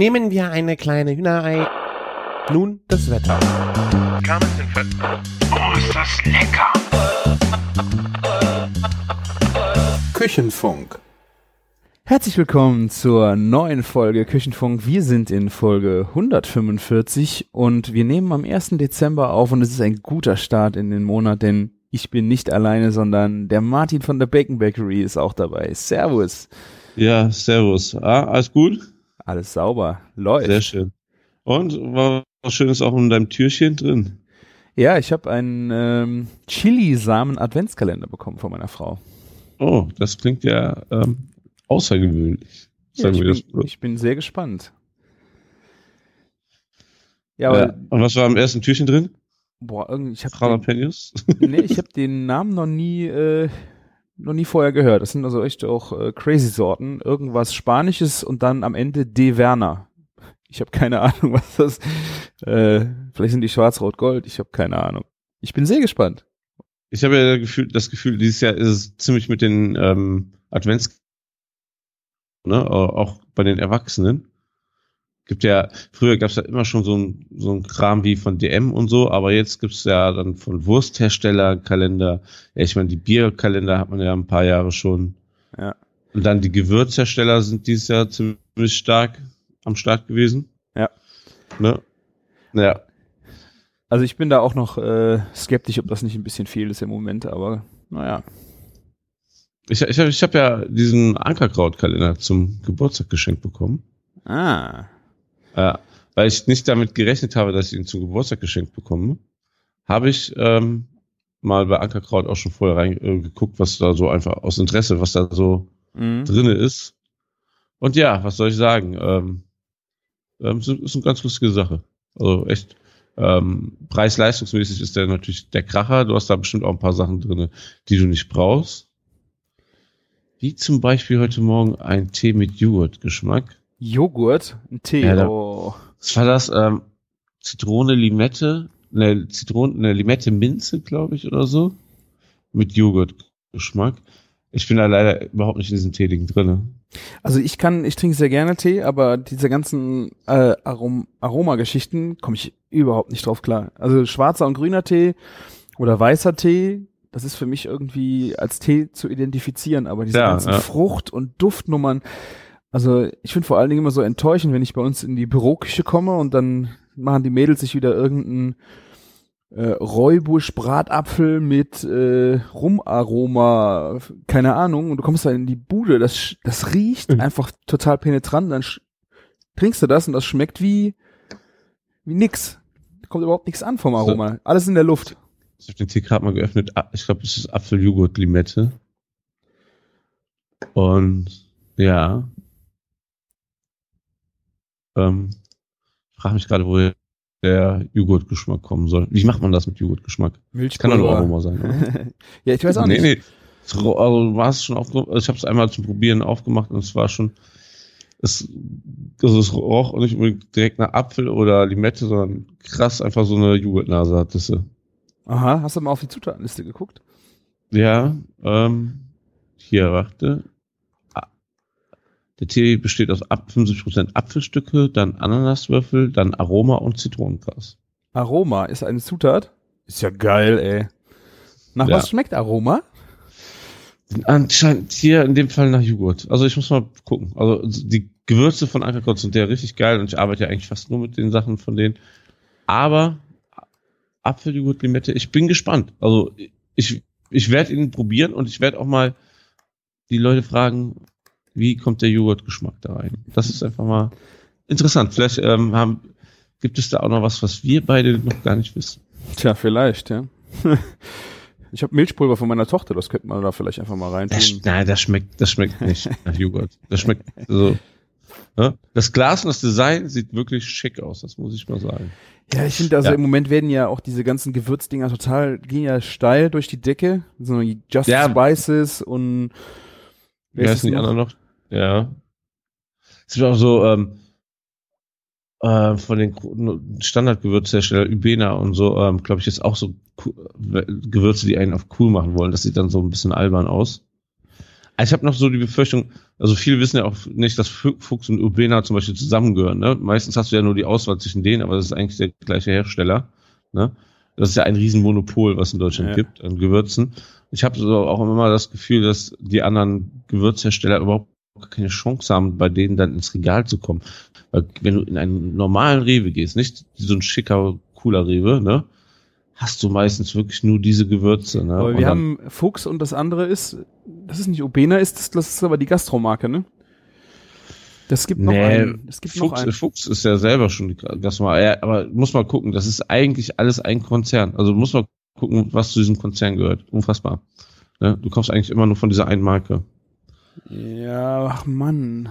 Nehmen wir eine kleine Hühnerei. Nun das Wetter. Oh, ist das lecker! Küchenfunk. Herzlich willkommen zur neuen Folge Küchenfunk. Wir sind in Folge 145 und wir nehmen am 1. Dezember auf und es ist ein guter Start in den Monat, denn ich bin nicht alleine, sondern der Martin von der Bacon Bakery ist auch dabei. Servus. Ja, servus. Ah, alles gut? Alles sauber. Läuft. Sehr schön. Und war was Schönes auch in deinem Türchen drin? Ja, ich habe einen ähm, Chili-Samen-Adventskalender bekommen von meiner Frau. Oh, das klingt ja ähm, außergewöhnlich. Ja, ich, bin, ich bin sehr gespannt. Ja, Ja. Und was war im ersten Türchen drin? boah, irgendwie, ich habe Jalapenos? nee, ich habe den Namen noch nie, äh, noch nie vorher gehört. Das sind also echt auch äh, crazy Sorten. Irgendwas Spanisches und dann am Ende De Werner. Ich habe keine Ahnung, was das. Äh, vielleicht sind die Schwarz-Rot-Gold. Ich habe keine Ahnung. Ich bin sehr gespannt. Ich habe ja Gefühl, das Gefühl, dieses Jahr ist es ziemlich mit den ähm, Advents, ne, auch bei den Erwachsenen. Gibt ja, früher gab es ja immer schon so ein, so ein Kram wie von DM und so, aber jetzt gibt's ja dann von Wursthersteller Kalender. Ja, ich meine, die Bierkalender hat man ja ein paar Jahre schon. Ja. Und dann die Gewürzhersteller sind dieses Jahr ziemlich stark am Start gewesen. Ja. Ne? Ja. Also ich bin da auch noch äh, skeptisch, ob das nicht ein bisschen viel ist im Moment, aber naja. Ich, ich habe ich hab ja diesen Ankerkrautkalender zum Geburtstag geschenkt bekommen. Ah. Ja, weil ich nicht damit gerechnet habe, dass ich ihn zum Geburtstag geschenkt bekomme, habe ich ähm, mal bei Ankerkraut auch schon vorher reingeguckt, was da so einfach aus Interesse, was da so Mhm. drinne ist. Und ja, was soll ich sagen? Ähm, ähm, ist, ist eine ganz lustige Sache. Also echt. Ähm, Preis-leistungsmäßig ist der natürlich der Kracher. Du hast da bestimmt auch ein paar Sachen drinne, die du nicht brauchst. Wie zum Beispiel heute Morgen ein Tee mit Joghurtgeschmack. Joghurt, ein Tee. Ja, oh. Was war das? Ähm, Zitrone, Limette, ne, Zitrone, ne, Limette, Minze, glaube ich, oder so. Mit Joghurtgeschmack. Ich bin da leider überhaupt nicht in diesem Tee-Ding drinne. Also ich kann, ich trinke sehr gerne Tee, aber diese ganzen äh, Arom Aromageschichten komme ich überhaupt nicht drauf klar. Also schwarzer und grüner Tee oder weißer Tee, das ist für mich irgendwie als Tee zu identifizieren, aber diese Ja, ganzen ja. Frucht- und Duftnummern, also ich finde vor allen Dingen immer so enttäuschend, wenn ich bei uns in die Büroküche komme und dann machen die Mädels sich wieder irgendeinen äh, Räubusch-Bratapfel mit äh, Rumaroma, keine Ahnung, und du kommst da in die Bude, das, das riecht Mhm. einfach total penetrant, dann trinkst du das und das schmeckt wie, wie nix. Da kommt überhaupt nichts an vom Aroma. Alles in der Luft. Ich habe den Tee gerade mal geöffnet. Ah, Ich glaube, es ist Apfeljoghurt-Limette. Und ja. Ähm, ich frage mich gerade, woher der Joghurtgeschmack kommen soll. Wie macht man das mit Joghurtgeschmack? Kann doch nur Aroma sein, oder? ja, ich weiß auch nee, nicht. Nee. Ro- Also, du hast es schon aufgemacht. Also ich habe es einmal zum Probieren aufgemacht und es war schon. Es, also es roch nicht unbedingt direkt nach Apfel oder Limette, sondern krass einfach so eine Joghurtnase hattest du. Aha, hast du mal auf die Zutatenliste geguckt? Ja, ähm, hier, warte. Der Tee besteht aus ab 50% Apfelstücke, dann Ananaswürfel, dann Aroma und Zitronengras. Aroma ist eine Zutat. Ist ja geil, ey. Nach Ja. was schmeckt Aroma? Anscheinend hier in dem Fall nach Joghurt. Also ich muss mal gucken. Also die Gewürze von Ankerkotz sind ja richtig geil und ich arbeite ja eigentlich fast nur mit den Sachen von denen. Aber Apfeljoghurt, Limette, ich bin gespannt. Also ich, ich werde ihn probieren und ich werde auch mal die Leute fragen, wie kommt der Joghurtgeschmack da rein. Das ist einfach mal interessant. Vielleicht ähm, haben, gibt es da auch noch was, was wir beide noch gar nicht wissen. Tja, vielleicht, ja. ich habe Milchpulver von meiner Tochter, das könnte man da vielleicht einfach mal rein Das, nein, das schmeckt, das schmeckt nicht nach Joghurt. Das schmeckt so. Ja? Das Glas und das Design sieht wirklich schick aus, das muss ich mal sagen. Ja, ich finde, also Ja. im Moment werden ja auch diese ganzen Gewürzdinger total, gehen ja steil durch die Decke. So Just Ja. Spices und Wie heißen die anderen noch? Ja. Es gibt auch so ähm, äh, von den Standardgewürzherstellern, Ubena und so, ähm, glaube ich, jetzt auch so Ku- Gewürze, die einen auf cool machen wollen. Das sieht dann so ein bisschen albern aus. Ich habe noch so die Befürchtung, also viele wissen ja auch nicht, dass Fuchs und Urbena zum Beispiel zusammengehören. Ne? Meistens hast du ja nur die Auswahl zwischen denen, aber das ist eigentlich der gleiche Hersteller. Ne? Das ist ja ein Riesenmonopol, was in Deutschland Ja. gibt an Gewürzen. Ich habe so auch immer das Gefühl, dass die anderen Gewürzhersteller überhaupt keine Chance haben, bei denen dann ins Regal zu kommen. Weil wenn du in einen normalen Rewe gehst, nicht so ein schicker, cooler Rewe, ne, hast du meistens wirklich nur diese Gewürze. Ne? Aber wir haben Fuchs und das andere ist, das ist nicht Obena, ist das, das ist aber die Gastromarke, ne? Das gibt noch Nee, einen. Es gibt noch Fuchs, einen. Fuchs ist ja selber schon die Gastronomie. Ja, aber muss mal gucken, das ist eigentlich alles ein Konzern. Also muss mal gucken, was zu diesem Konzern gehört. Unfassbar. Ne? Du kaufst eigentlich immer nur von dieser einen Marke. Ja, ach Mann.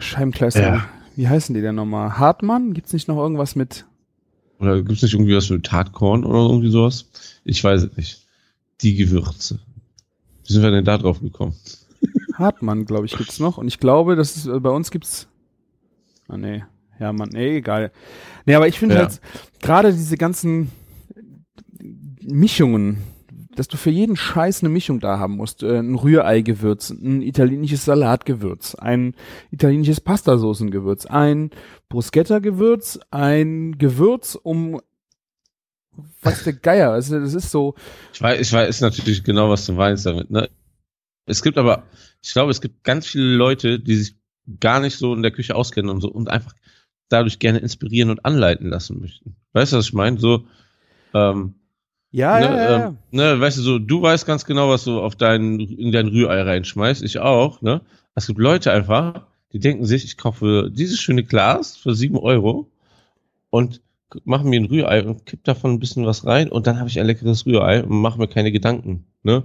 Scheibenkleister. Ja. Wie heißen die denn nochmal? Hartmann? Gibt's nicht noch irgendwas mit? Oder gibt es nicht irgendwie was mit Tatkorn oder irgendwie sowas? Ich weiß es nicht. Die Gewürze. Wie sind wir denn da drauf gekommen? Hartmann, glaube ich, gibt's noch. Und ich glaube, das ist, äh, bei uns gibt's. Ah, nee. Ja, Mann, nee, egal. Nee, aber ich finde Ja. halt, gerade diese ganzen Mischungen, dass du für jeden Scheiß eine Mischung da haben musst. Äh, ein Rührei-Gewürz, ein italienisches Salatgewürz, ein italienisches Pastasoßengewürz, ein Bruschetta-Gewürz, ein Gewürz um was der Geier. Also das ist so, Ich weiß, ich weiß natürlich genau, was du meinst damit. Ne? Es gibt aber, ich glaube, es gibt ganz viele Leute, die sich gar nicht so in der Küche auskennen und so und einfach dadurch gerne inspirieren und anleiten lassen möchten. Weißt du, was ich meine? So, ähm, ja, ne, ja, ja, ja. Ähm, ne, weißt du, so, du weißt ganz genau, was du auf dein, in dein Rührei reinschmeißt, ich auch, ne? Es gibt Leute einfach, die denken sich, ich kaufe dieses schöne Glas für sieben Euro und mache mir ein Rührei und kipp davon ein bisschen was rein und dann habe ich ein leckeres Rührei und mache mir keine Gedanken, ne?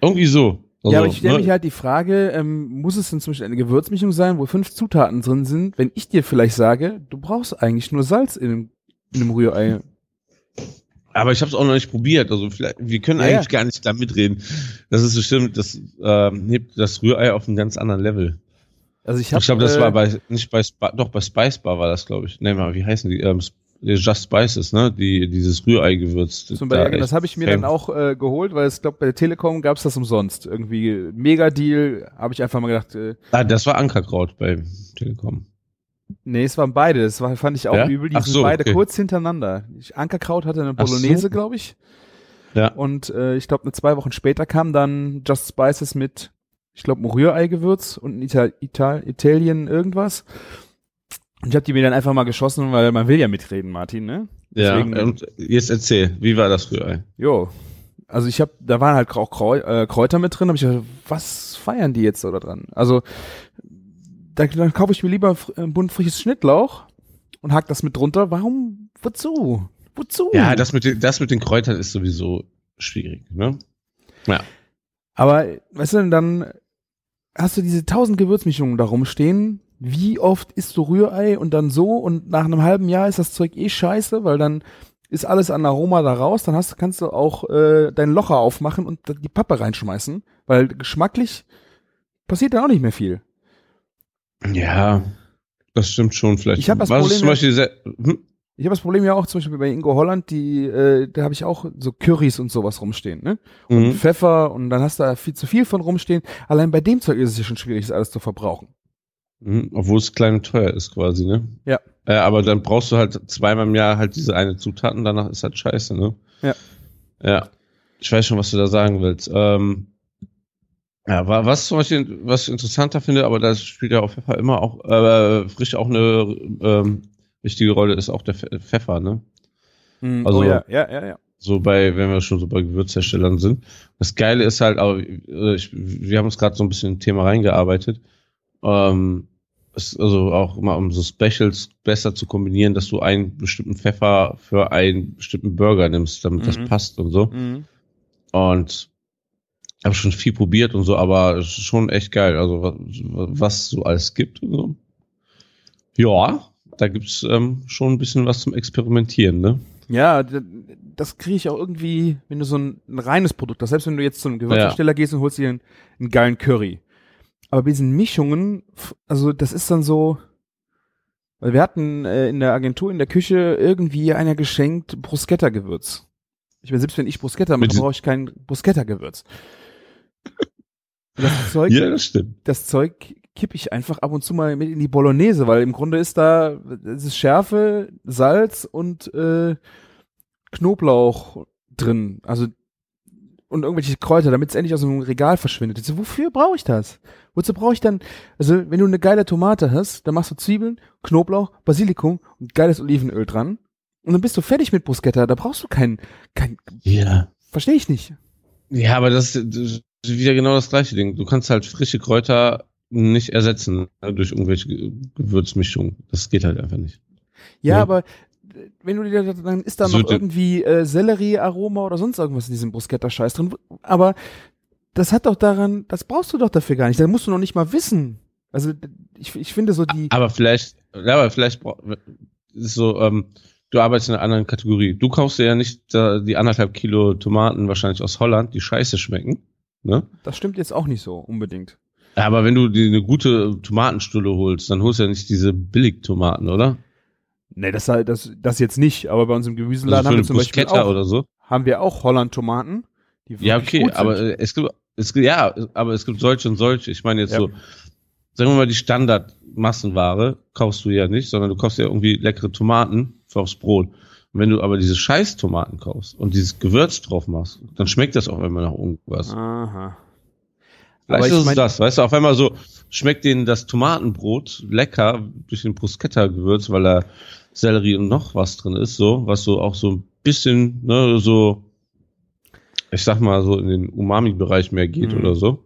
Irgendwie so. Also, ja, aber ich stelle ne? mich halt die Frage, ähm, muss es denn zum Beispiel eine Gewürzmischung sein, wo fünf Zutaten drin sind, wenn ich dir vielleicht sage, du brauchst eigentlich nur Salz in einem, in einem Rührei. Aber ich habe es auch noch nicht probiert. Also vielleicht, wir können Ja, eigentlich ja. gar nicht da mitreden. Das ist bestimmt, das ähm, hebt das Rührei auf einen ganz anderen Level. Also ich habe Ich glaube, das äh, war bei, nicht bei, Spi doch bei Spice Bar war das, glaube ich. Nee, mal, wie heißen die? Ähm, Just Spices, ne? Die, dieses Rührei-Gewürz. zum Da Beispiel, das habe ich mir dann auch äh, geholt, weil ich glaube, bei der Telekom gab's das umsonst. Irgendwie Mega-Deal, habe ich einfach mal gedacht, äh, Ah, das war Ankerkraut bei Telekom. nee, es waren beide, das war, fand ich auch Ja? übel, die Ach sind so, beide okay. kurz hintereinander. Ich, Ankerkraut hatte eine Ach so. Bolognese, glaube ich. Ja. Und äh, ich glaube, zwei Wochen später kam dann Just Spices mit, ich glaube, ein Rührei-Gewürz und ein Ital Ital Italien irgendwas. Und ich habe die mir dann einfach mal geschossen, weil man will ja mitreden, Martin, ne? Ja, Deswegen- und jetzt erzähl, wie war das Rührei? Jo. Also ich habe, da waren halt auch äh, Kräuter mit drin, hab ich gedacht, was feiern die jetzt da dran? Also da, dann kaufe ich mir lieber fr- einen Bund frisches Schnittlauch und hack das mit drunter. Warum? Wozu? Wozu? Ja, das mit, den, das mit den Kräutern ist sowieso schwierig, ne? Ja. Aber, weißt du, dann hast du diese tausend Gewürzmischungen da rumstehen. Wie oft isst du Rührei und dann so und nach einem halben Jahr ist das Zeug eh scheiße, weil dann ist alles an Aroma da raus. Dann hast, kannst du auch äh, dein Locher aufmachen und die Pappe reinschmeißen, weil geschmacklich passiert da auch nicht mehr viel. Ja, das stimmt schon vielleicht. Ich hab das Problem zum ja- Beispiel sehr, hm? Ich habe das Problem ja auch zum Beispiel bei Ingo Holland, die, äh, da habe ich auch so Currys und sowas rumstehen, ne? Und Mhm. Pfeffer und dann hast du da viel zu viel von rumstehen. Allein bei dem Zeug ist es ja schon schwierig, das alles zu verbrauchen. Mhm, obwohl es klein und teuer ist quasi, ne? Ja. Äh, aber dann brauchst du halt zweimal im Jahr halt diese eine Zutaten, danach ist halt scheiße, ne? Ja. Ja. Ich weiß schon, was du da sagen willst. Ähm, ja, wa- was zum Beispiel, was ich interessanter finde, aber da spielt ja auch Pfeffer immer auch, äh, frisch auch eine ähm, wichtige Rolle, ist auch der Pfe- Pfeffer, ne? Mhm. Also- oh ja, ja, ja, ja. So bei, wenn wir schon so bei Gewürzherstellern sind. Das Geile ist halt, aber äh, ich, wir haben uns gerade so ein bisschen in ein Thema reingearbeitet. Ähm, also auch mal um so Specials besser zu kombinieren, dass du einen bestimmten Pfeffer für einen bestimmten Burger nimmst, damit das Mhm. passt und so. Mhm. Und habe schon viel probiert und so, aber es ist schon echt geil. Also was, was so alles gibt und so. Ja, da gibt's ähm, schon ein bisschen was zum Experimentieren, ne? Ja, das kriege ich auch irgendwie, wenn du so ein, ein reines Produkt hast. Selbst wenn du jetzt zu einem Gewürzhersteller gehst und holst dir einen, einen geilen Curry. Aber bei diesen Mischungen, also das ist dann so, weil wir hatten äh, in der Agentur in der Küche irgendwie einer geschenkt Bruschetta-Gewürz. Ich meine, selbst wenn ich Bruschetta mache, brauche ich kein Bruschetta-Gewürz. Das Zeug, Ja, das stimmt. das Zeug kipp ich einfach ab und zu mal mit in die Bolognese, weil im Grunde ist da, es ist Schärfe, Salz und äh, Knoblauch drin. Also und irgendwelche Kräuter, damit es endlich aus dem Regal verschwindet. Ich so, wofür brauche ich das? Wozu brauche ich dann, also wenn du eine geile Tomate hast, dann machst du Zwiebeln, Knoblauch, Basilikum und geiles Olivenöl dran. Und dann bist du fertig mit Bruschetta. Da brauchst du kein, kein, Ja. verstehe ich nicht. Ja, aber das ist wieder genau das gleiche Ding. Du kannst halt frische Kräuter nicht ersetzen ne, durch irgendwelche Ge- Gewürzmischungen. Das geht halt einfach nicht. Ja, Ja. aber wenn du dir, dann ist da So noch irgendwie äh, Sellerie-Aroma oder sonst irgendwas in diesem Bruschetta-Scheiß drin. Aber das hat doch daran, das brauchst du doch dafür gar nicht. Da musst du noch nicht mal wissen. Also ich, ich finde so die, Aber vielleicht, aber vielleicht so, ähm, du arbeitest in einer anderen Kategorie. Du kaufst dir ja nicht äh, die anderthalb Kilo Tomaten wahrscheinlich aus Holland, die scheiße schmecken. Ne? das stimmt jetzt auch nicht so unbedingt. Aber wenn du dir eine gute Tomatenstulle holst, dann holst du ja nicht diese Billigtomaten, oder? Nee, das, das, das jetzt nicht, aber bei uns im Gemüseladen Also haben wir zum Beispiel Bruschetta auch, oder so. haben wir auch Holland-Tomaten. Ja, okay, aber es gibt, es gibt, ja, aber es gibt solche und solche. Ich meine jetzt Ja. so, sagen wir mal, die Standardmassenware kaufst du ja nicht, sondern du kaufst ja irgendwie leckere Tomaten aufs Brot. Und wenn du aber diese scheiß Tomaten kaufst und dieses Gewürz drauf machst, dann schmeckt das auf einmal nach irgendwas. Aha. Vielleicht ist es mein- das, weißt du, auf einmal so schmeckt denen das Tomatenbrot lecker durch den Bruschetta-Gewürz, weil da Sellerie und noch was drin ist, so, was so auch so ein bisschen, ne, so, ich sag mal, so in den Umami-Bereich mehr geht Mhm. oder so.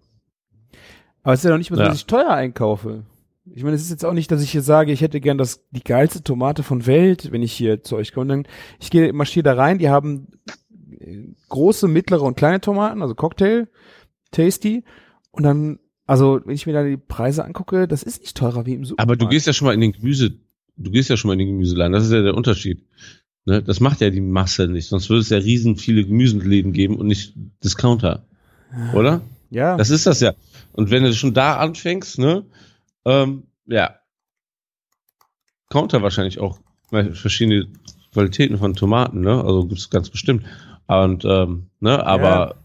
Aber es ist ja noch nicht mal so, Ja. dass ich teuer einkaufe. Ich meine, es ist jetzt auch nicht, dass ich hier sage, ich hätte gern das, die geilste Tomate von Welt, wenn ich hier zu euch komme. Dann, ich gehe, marschiere da rein, die haben äh, große, mittlere und kleine Tomaten, also Cocktail, Tasty. Und dann, also, wenn ich mir da die Preise angucke, das ist nicht teurer wie im Supermarkt. Aber du gehst ja schon mal in den Gemüse, du gehst ja schon mal in den Gemüseladen, das ist ja der Unterschied. Ne? Das macht ja die Masse nicht, sonst würde es ja riesen viele Gemüseläden geben und nicht Discounter. Oder? Ja, Das ist das ja. Und wenn du schon da anfängst, ne, ähm, ja, Counter wahrscheinlich auch äh, verschiedene Qualitäten von Tomaten, ne? Also gibt's ganz bestimmt. Und ähm, ne, aber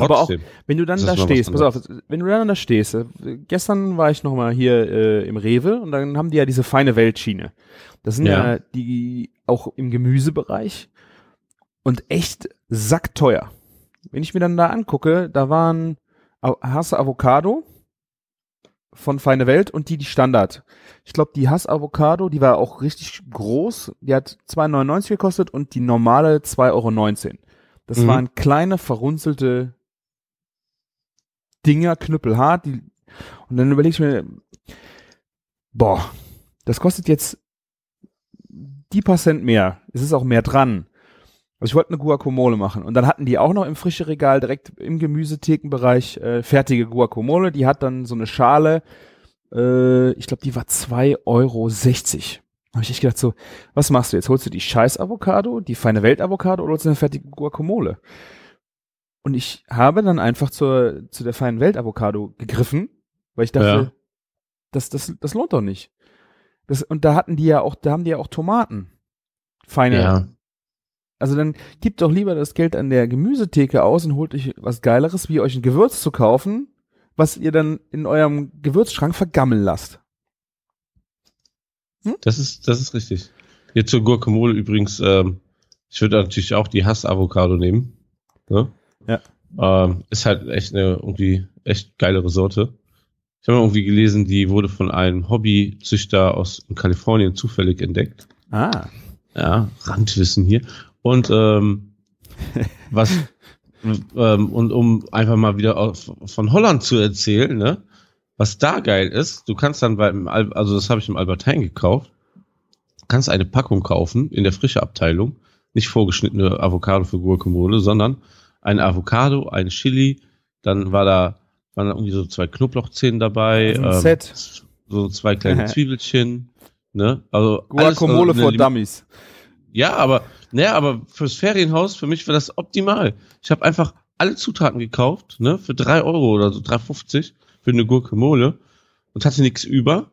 Aber auch- trotzdem. Wenn du dann Das da stehst, pass auf, wenn du dann da stehst, äh, gestern war ich noch mal hier äh, im Rewe und dann haben die ja diese feine Weltschiene. Das sind ja, Ja. die auch im Gemüsebereich und echt sackteuer. Wenn ich mir dann da angucke, da waren Hass Avocado von Feine Welt und die die Standard. Ich glaube, die Hass Avocado, die war auch richtig groß. Die hat 2,99 gekostet und die normale 2,19 Euro. Das Mhm. waren kleine, verrunzelte Dinger, knüppelhart. Die, und dann überlegst du mir, boah, das kostet jetzt die paar Cent mehr. Es ist auch mehr dran. Also ich wollte eine Guacamole machen. Und dann hatten die auch noch im frische Regal direkt im Gemüsethekenbereich äh, fertige Guacamole. Die hat dann so eine Schale, äh, ich glaube, die war 2,60 Euro. Habe ich echt gedacht so, was machst du jetzt? Holst du die scheiß Avocado, die feine Welt Avocado oder holst du eine fertige Guacamole? Und ich habe dann einfach zur, zu der feinen Welt Avocado gegriffen, weil ich dachte, Ja. das, das, das lohnt doch nicht. Das, und da hatten die ja auch, da haben die ja auch Tomaten. Feine. Ja. Also dann gebt doch lieber das Geld an der Gemüsetheke aus und holt euch was Geileres, wie euch ein Gewürz zu kaufen, was ihr dann in eurem Gewürzschrank vergammeln lasst. Das ist, das ist richtig. Jetzt zur Guacamole übrigens, ähm, ich würde natürlich auch die Hass-Avocado nehmen. Ne? Ja. Ähm, ist halt echt eine irgendwie echt geilere Sorte. Ich habe irgendwie gelesen, die wurde von einem Hobbyzüchter aus Kalifornien zufällig entdeckt. Ah. Ja, Randwissen hier. Und ähm, was ähm, und um einfach mal wieder auf, von Holland zu erzählen, ne? Was da geil ist, du kannst dann beim Al also das habe ich im Albert Heijn gekauft, kannst eine Packung kaufen in der frische Abteilung, nicht vorgeschnittene Avocado für Guacamole, sondern eine Avocado, ein Chili, dann war da waren da irgendwie so zwei Knoblauchzehen dabei, ähm, Also ein Set. so zwei kleine Zwiebelchen, ne? Also Guacamole alles, also for Dummies. ja, aber, naja, aber fürs Ferienhaus, für mich war das optimal. Ich habe einfach alle Zutaten gekauft, ne, für drei Euro oder so, 3,50 für eine Gurkemole und hatte nichts über.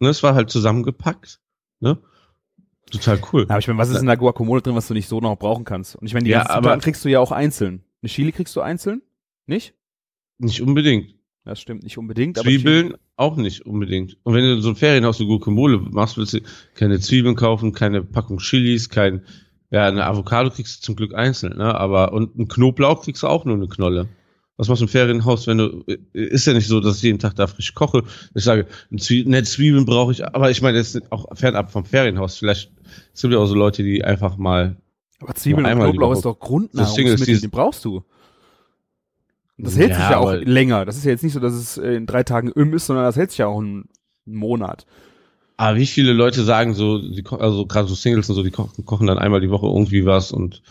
Ne, es war halt zusammengepackt, ne. Total cool. Aber ich meine, was ist in der Guacamole drin, was du nicht so noch brauchen kannst? Und ich meine, die Ja, ganzen aber- Zutaten kriegst du ja auch einzeln. Eine Chili kriegst du einzeln? Nicht? Nicht unbedingt. Das stimmt nicht unbedingt. Zwiebeln auch nicht unbedingt. Und wenn du in so ein Ferienhaus so Guacamole machst, willst du keine Zwiebeln kaufen, keine Packung Chilis, kein, ja, eine Avocado kriegst du zum Glück einzeln, ne? Aber, und ein Knoblauch kriegst du auch nur eine Knolle. Was machst du im Ferienhaus, wenn du, ist ja nicht so, dass ich jeden Tag da frisch koche. Ich sage, ein Zwie ne, Zwiebeln brauche ich, aber ich meine, das ist auch fernab vom Ferienhaus. Vielleicht, es gibt ja auch so Leute, die einfach mal, Aber Zwiebeln und die Knoblauch ist doch Grundnahrungsmittel, den brauchst du. Und das hält Ja, sich ja auch länger. Das ist ja jetzt nicht so, dass es äh, in drei Tagen im ist, sondern das hält sich ja auch einen, Monat. aber wie viele Leute sagen so, die, also gerade so Singles und so, die kochen, kochen dann einmal die Woche irgendwie was und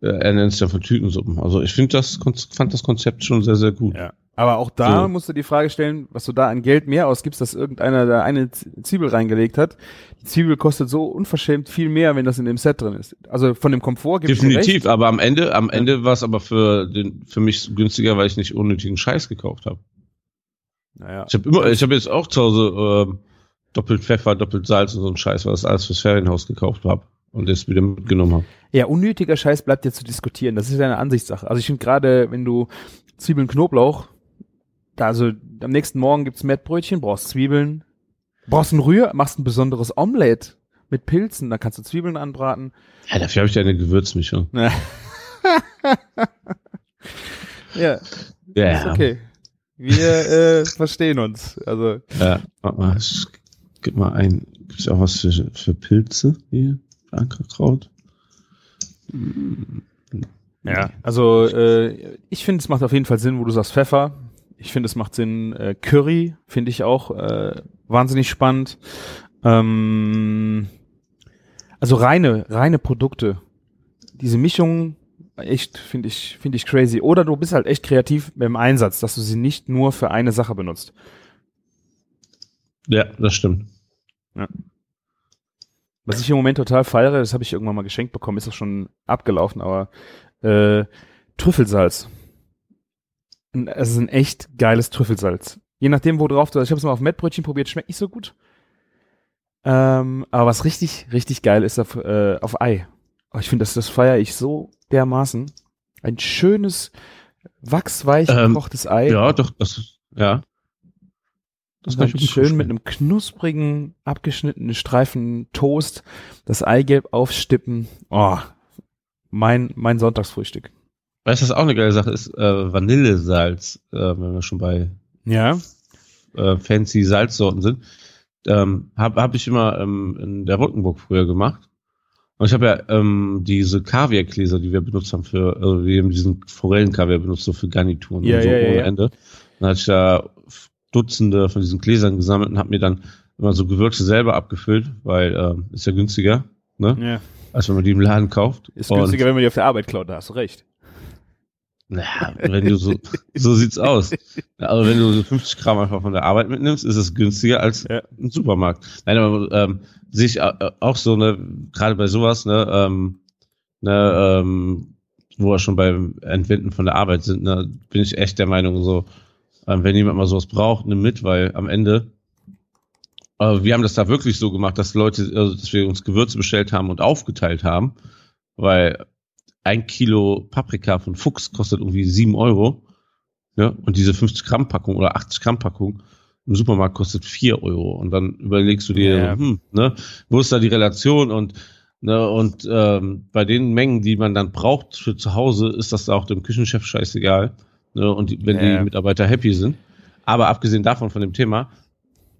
äh, ernähren sich dann von Tütensuppen. Also ich finde das, fand das Konzept schon sehr, sehr gut. Ja. Aber auch da So. musst du die Frage stellen, was du da an Geld mehr ausgibst, dass irgendeiner da eine Zwiebel reingelegt hat. Die Zwiebel kostet so unverschämt viel mehr, wenn das in dem Set drin ist. Also von dem Komfort gibt Definitiv, aber am Ende, am Ende war es aber für den, für mich günstiger, weil ich nicht unnötigen Scheiß gekauft habe. Naja. Ich habe immer, ich habe jetzt auch zu Hause ähm, doppelt Pfeffer, doppelt Salz und so ein Scheiß, was alles fürs Ferienhaus gekauft habe und das wieder mitgenommen habe. Ja, unnötiger Scheiß bleibt ja zu diskutieren. Das ist ja eine Ansichtssache. Also ich finde gerade, wenn du Zwiebeln, Knoblauch, da also am nächsten Morgen gibt's Mettbrötchen, brauchst Zwiebeln, brauchst ein Rühr, machst ein besonderes Omelette mit Pilzen, da kannst du Zwiebeln anbraten. Ja, dafür habe ich ja eine Gewürzmischung. Ja, Ja, ist okay. Wir äh, verstehen uns. Also Ja, warte mal, gib mal ein. Gibt's auch was für, für Pilze hier? Ankerkraut? Ja, also äh, ich finde, es macht auf jeden Fall Sinn, wo du sagst Pfeffer. Ich finde, es macht Sinn. Äh, Curry finde ich auch äh, wahnsinnig spannend. Ähm, also reine, reine Produkte. Diese Mischung, echt, finde ich, finde ich crazy. Oder du bist halt echt kreativ beim Einsatz, dass du sie nicht nur für eine Sache benutzt. Ja, das stimmt. Was ich im Moment total feiere, das habe ich irgendwann mal geschenkt bekommen, ist auch schon abgelaufen, aber äh, Trüffelsalz. Es ist ein echt geiles Trüffelsalz. Je nachdem, wo drauf du, ich habe es mal auf Mettbrötchen probiert, schmeckt nicht so gut. Ähm, aber was richtig, richtig geil ist auf, äh, auf Ei. Oh, ich finde, das, das feiere ich so dermaßen. Ein schönes, wachsweich Ähm, gekochtes Ei. Ja, doch, das, ja. Das dann kann gut schön mit einem knusprigen, abgeschnittenen Streifen Toast, das Eigelb aufstippen. Oh, mein, mein Sonntagsfrühstück. Weißt du, was auch eine geile Sache ist? Äh, Vanillesalz, äh, wenn wir schon bei Ja. äh, fancy Salzsorten sind. Ähm, habe hab ich immer ähm, in der Rottenburg früher gemacht. Und ich habe ja ähm, diese Kaviargläser, die wir benutzt haben für, also wir haben diesen Forellenkaviar benutzt, so für Garnituren Ja, und so ja, ohne ja. Ende. Dann hatte ich da Dutzende von diesen Gläsern gesammelt und habe mir dann immer so Gewürze selber abgefüllt, weil ähm, ist ja günstiger, ne? ja. Als wenn man die im Laden kauft. Ist Und- günstiger, wenn man die auf der Arbeit klaut, da hast du recht. naja, wenn du so, so sieht's aus. Also wenn du so 50 Gramm einfach von der Arbeit mitnimmst, ist es günstiger als Ja. ein Supermarkt. Nein, aber ähm, sehe ich äh, auch so, ne, gerade bei sowas, ne, ähm, ne, ähm, wo wir schon beim Entwenden von der Arbeit sind, ne, bin ich echt der Meinung, so, ähm, wenn jemand mal sowas braucht, nimm mit, weil am Ende, äh, wir haben das da wirklich so gemacht, dass Leute, also, dass wir uns Gewürze bestellt haben und aufgeteilt haben, weil ein Kilo Paprika von Fuchs kostet irgendwie sieben Euro. Ja, und diese 50 Gramm Packung oder 80 Gramm Packung im Supermarkt kostet vier Euro. Und dann überlegst du dir, Ja. hm, ne, wo ist da die Relation? Und, ne, und ähm, bei den Mengen, die man dann braucht für zu Hause, ist das auch dem Küchenchef scheißegal. Ne, und die, wenn Ja. die Mitarbeiter happy sind. Aber abgesehen davon von dem Thema,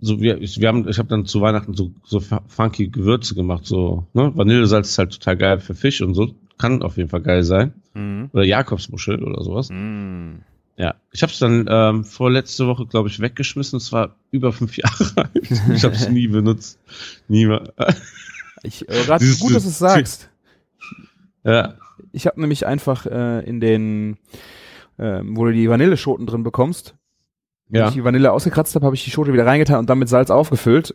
so wir, ich, wir haben, ich habe dann zu Weihnachten so, so funky Gewürze gemacht, so, ne? Vanillesalz ist halt total geil für Fisch und so. Kann auf jeden Fall geil sein. Mhm. Oder Jakobsmuschel oder sowas. Mhm. Ja. Ich habe es dann ähm, vorletzte Woche, glaube ich, weggeschmissen. Es war über fünf Jahre alt. Ich habe es nie benutzt. Nie mehr. Ich, äh, Dieses- gut, dass du es sagst. ja. Ich habe nämlich einfach äh, in den, äh, wo du die Vanilleschoten drin bekommst, wenn Ja. ich die Vanille ausgekratzt habe, habe ich die Schote wieder reingetan und dann mit Salz aufgefüllt,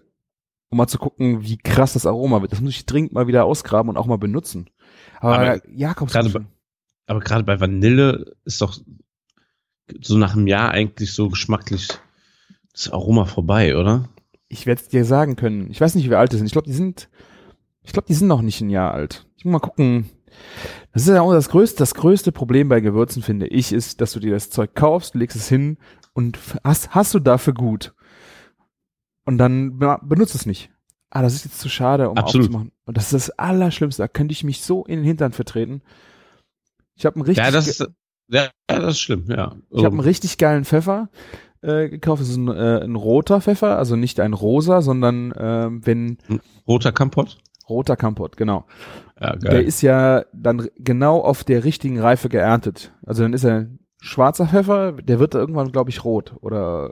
um mal zu gucken, wie krass das Aroma wird. Das muss ich dringend mal wieder ausgraben und auch mal benutzen. Aber, Aber Jakobs gerade Aber gerade bei Vanille ist doch so nach einem Jahr eigentlich so geschmacklich das Aroma vorbei, oder? ich werde es dir sagen können. Ich weiß nicht, wie alt die sind. Ich glaube, die sind, ich glaube, die sind noch nicht ein Jahr alt. Ich muss mal gucken. Das ist ja auch das größte, das größte Problem bei Gewürzen, finde ich, ist, dass du dir das Zeug kaufst, legst es hin und hast, hast du dafür gut. Und dann be- benutzt es nicht. Ah, das ist jetzt zu schade, um Absolut. aufzumachen. Und das ist das Allerschlimmste. Da könnte ich mich so in den Hintern vertreten. Ich habe einen richtig, Ja, das ist, ja, das ist schlimm, ja. ich habe einen richtig geilen Pfeffer äh, gekauft. Das ist ein, äh, ein roter Pfeffer, also nicht ein rosa, sondern ähm, wenn Roter Kampott? Roter Kampot, genau. Ja, Der geil. ist ja dann genau auf der richtigen Reife geerntet. Also dann ist er schwarzer Pfeffer, der wird irgendwann, glaube ich, rot. Oder,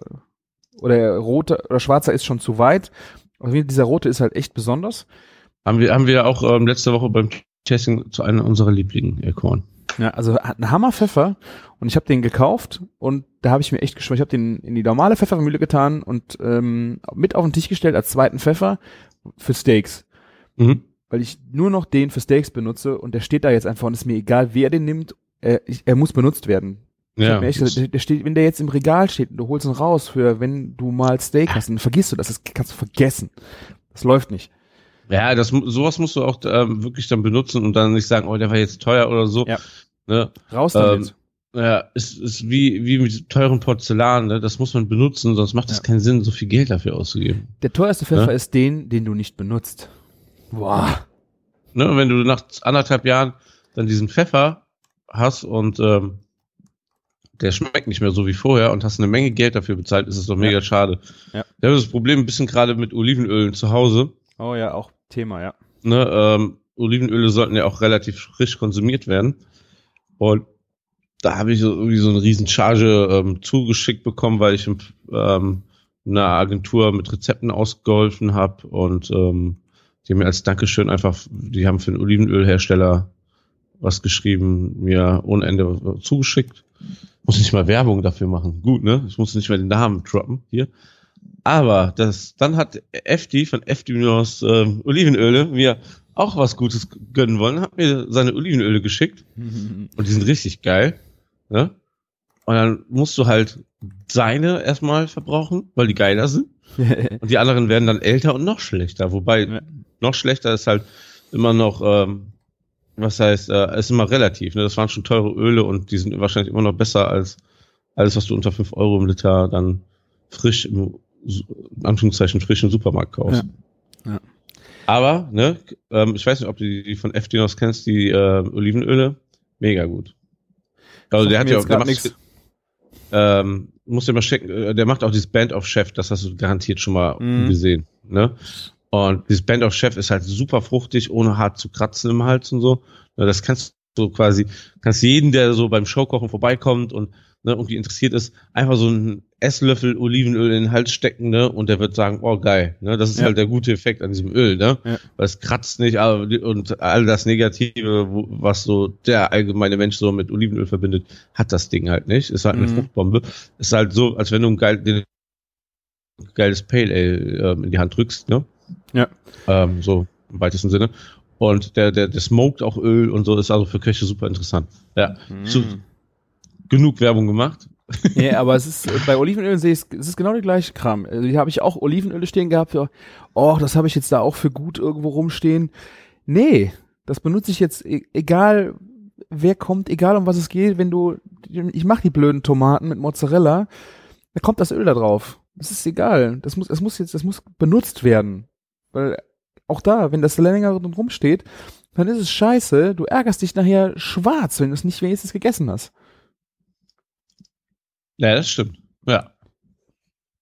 oder roter oder schwarzer ist schon zu weit. Aber dieser rote ist halt echt besonders. Haben wir, haben wir auch ähm, letzte Woche beim Testing zu einer unserer Lieblingen erkoren. Ja, also hat einen Hammer Pfeffer und ich habe den gekauft und da habe ich mir echt geschworen. Ich habe den in die normale Pfeffermühle getan und ähm, mit auf den Tisch gestellt als zweiten Pfeffer für Steaks. Mhm. weil ich nur noch den für Steaks benutze und der steht da jetzt einfach und ist mir egal, wer den nimmt, er, ich, er muss benutzt werden. Ja, gesagt, der, der steht, wenn der jetzt im Regal steht und du holst ihn raus für, wenn du mal Steak hast, dann vergisst du das, das kannst du vergessen. Das läuft nicht. ja das, sowas musst du auch ähm, wirklich dann benutzen und dann nicht sagen, oh, der war jetzt teuer oder so. Ja. Ne? Raus Ähm, damit. Ja, ist, ist wie, wie mit teuren Porzellan, ne? das muss man benutzen, sonst macht es Ja. keinen Sinn, so viel Geld dafür auszugeben. Der teuerste Pfeffer Ja. ist den, den du nicht benutzt. Boah. Ne? Wenn du nach anderthalb Jahren dann diesen Pfeffer hast und ähm, der schmeckt nicht mehr so wie vorher und hast eine Menge Geld dafür bezahlt, ist es doch mega schade. Ja. Wir haben das Problem ein bisschen gerade mit Olivenölen zu Hause. Oh ja, auch Thema, ja. Ne, ähm, Olivenöle sollten ja auch relativ frisch konsumiert werden. Und da habe ich so irgendwie so eine riesen Charge ähm, zugeschickt bekommen, weil ich ähm, einer Agentur mit Rezepten ausgeholfen habe und ähm, die haben mir als Dankeschön einfach, die haben für einen Olivenölhersteller was geschrieben, mir ohne Ende zugeschickt. Muss nicht mal Werbung dafür machen. Gut, ne? Ich muss nicht mal den Namen droppen hier. Aber das, dann hat FD von FD Minus ähm, Olivenöle mir auch was Gutes gönnen wollen, hat mir seine Olivenöle geschickt und die sind richtig geil. Ne? Und dann musst du halt seine erstmal verbrauchen, weil die geiler sind. Und die anderen werden dann älter und noch schlechter. Wobei Ja. noch schlechter ist halt immer noch, ähm, was heißt, äh, ist immer relativ. Ne? Das waren schon teure Öle und die sind wahrscheinlich immer noch besser als alles, was du unter 5 Euro im Liter dann frisch im in Anführungszeichen frisch im Supermarkt kaufst. Ja. Ja. Aber, ne, ähm, ich weiß nicht, ob du die, die von FDNOS kennst, die äh, Olivenöle. Mega gut. Also der hat ja auch, der macht. Ähm, musst du mal checken, äh, der macht auch dieses Band of Chef, das hast du garantiert schon mal Mhm. gesehen, ne? Und dieses Band of Chef ist halt super fruchtig, ohne hart zu kratzen im Hals und so. Das kannst du quasi, kannst jeden, der so beim Showkochen vorbeikommt und ne, irgendwie interessiert ist, einfach so einen Esslöffel Olivenöl in den Hals stecken, ne? Und der wird sagen, oh geil, ne? Das ist Ja. halt der gute Effekt an diesem Öl, ne? Ja. Weil es kratzt nicht aber, und all das Negative, was so der allgemeine Mensch so mit Olivenöl verbindet, hat das Ding halt nicht. Ist halt eine Mhm. Fruchtbombe. Ist halt so, als wenn du ein geil, geiles Pale Ale ähm, in die Hand drückst, ne? Ja. Ähm, so im weitesten Sinne. Und der, der, der smoked auch Öl und so, ist also für Köche super interessant. Ja. Zu, genug Werbung gemacht. Ja, aber es ist, äh, bei Olivenöl sehe ich, es ist genau der gleiche Kram. Also hier habe ich auch Olivenöle stehen gehabt, für, oh, das habe ich jetzt da auch für gut irgendwo rumstehen. Nee, das benutze ich jetzt, e- egal wer kommt, egal um was es geht, wenn du, ich mache die blöden Tomaten mit Mozzarella, da kommt das Öl da drauf. Das ist egal. Das muss, es muss jetzt, das muss benutzt werden. Weil auch da, wenn das länger rumsteht, dann ist es scheiße. Du ärgerst dich nachher schwarz, wenn du es nicht wenigstens gegessen hast. Ja, das stimmt. Ja.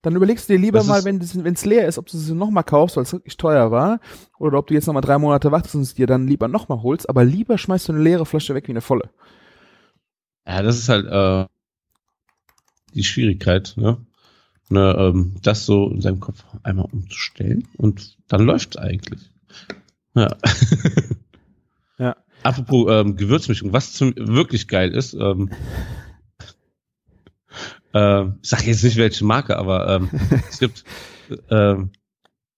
Dann überlegst du dir lieber Das mal, wenn es leer ist, ob du es nochmal kaufst, weil es wirklich teuer war, oder ob du jetzt nochmal drei Monate wartest und es dir dann lieber nochmal holst, aber lieber schmeißt du eine leere Flasche weg wie eine volle. Ja, das ist halt äh, die Schwierigkeit, ne? ne ähm, das so in seinem Kopf einmal umzustellen und dann läuft's eigentlich. Ja. Ja. Apropos ähm, Gewürzmischung, was zum, wirklich geil ist, ähm, ich sag jetzt nicht welche Marke, aber ähm, es gibt ähm,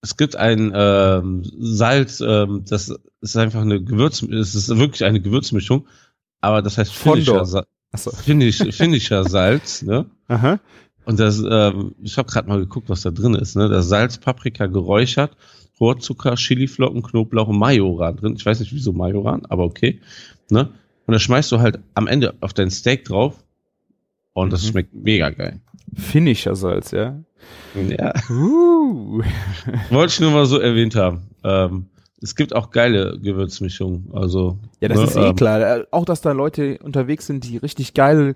es gibt ein ähm, Salz, ähm, das ist einfach eine Gewürz, es ist wirklich eine Gewürzmischung, aber das heißt Fondor. Finisher, Sa Achso. Finish, Finisher Salz, ne? Aha. Und das, ähm, ich habe gerade mal geguckt, was da drin ist. Ne? Da Salz, Paprika geräuchert, Rohrzucker, Chiliflocken, Knoblauch und Majoran drin. Ich weiß nicht, wieso Majoran, aber okay. Ne? Und das schmeißt du halt am Ende auf dein Steak drauf. Und das Mhm. schmeckt mega geil. Finisher-Salz, ja. Ja. Uh. Wollte ich nur mal so erwähnt haben. Ähm, es gibt auch geile Gewürzmischungen. Also, Ja, das ne, ist eh ähm, klar. Auch, dass da Leute unterwegs sind, die richtig geil,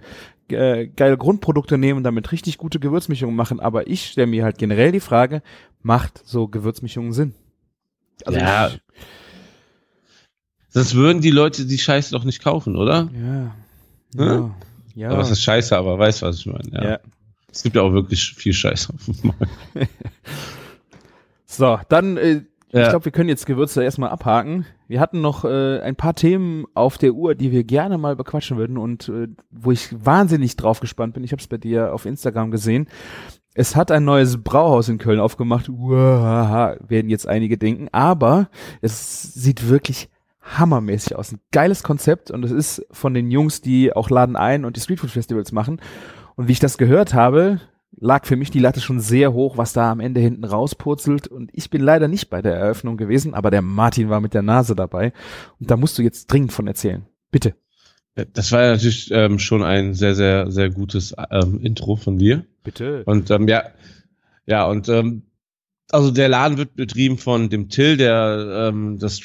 äh, geile Grundprodukte nehmen und damit richtig gute Gewürzmischungen machen. Aber ich stelle mir halt generell die Frage, macht so Gewürzmischungen Sinn? Also Ja. ich, Sonst würden die Leute die Scheiße doch nicht kaufen, oder? ja. Ne? Ja. Aber. Was ist Scheiße, aber weißt was ich meine. Ja. ja. Es gibt ja auch wirklich viel Scheiße auf dem Markt. So, dann, äh, ich Ja. glaube, wir können jetzt Gewürze erstmal abhaken. Wir hatten noch äh, ein paar Themen auf der Uhr, die wir gerne mal bequatschen würden und äh, wo ich wahnsinnig drauf gespannt bin. Ich habe es bei dir auf Instagram gesehen. Es hat ein neues Brauhaus in Köln aufgemacht. Uahaha, werden jetzt einige denken, aber es sieht wirklich hammermäßig aus. Ein geiles Konzept und es ist von den Jungs, die auch Laden ein und die Streetfood Festivals machen. Und wie ich das gehört habe, lag für mich die Latte schon sehr hoch, was da am Ende hinten rauspurzelt. Und ich bin leider nicht bei der Eröffnung gewesen, aber der Martin war mit der Nase dabei. Und da musst du jetzt dringend von erzählen. Bitte. Das war ja natürlich ähm, schon ein sehr, sehr, sehr gutes ähm, Intro von dir. Bitte. Und ähm, ja, ja, und ähm, also der Laden wird betrieben von dem Till, der ähm, das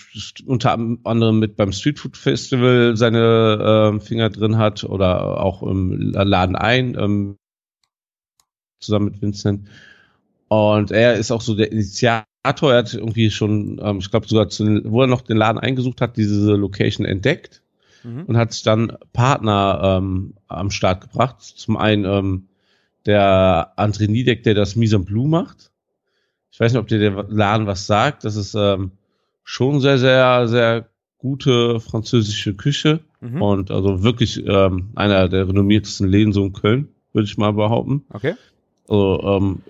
unter anderem mit beim Streetfood Festival seine ähm, Finger drin hat oder auch im Laden ein, ähm, zusammen mit Vincent. Und er ist auch so der Initiator. Er hat irgendwie schon, ähm, ich glaube sogar, zu, wo er noch den Laden eingesucht hat, diese Location entdeckt Mhm. und hat dann Partner ähm, am Start gebracht. Zum einen ähm, der André Niedeck, der das Mise en Blue macht. Ich weiß nicht, ob dir der Laden was sagt. Das ist ähm, schon sehr, sehr, sehr gute französische Küche Mhm. und also wirklich ähm, einer der renommiertesten Läden so in Köln, würde ich mal behaupten. Okay. Also, ähm,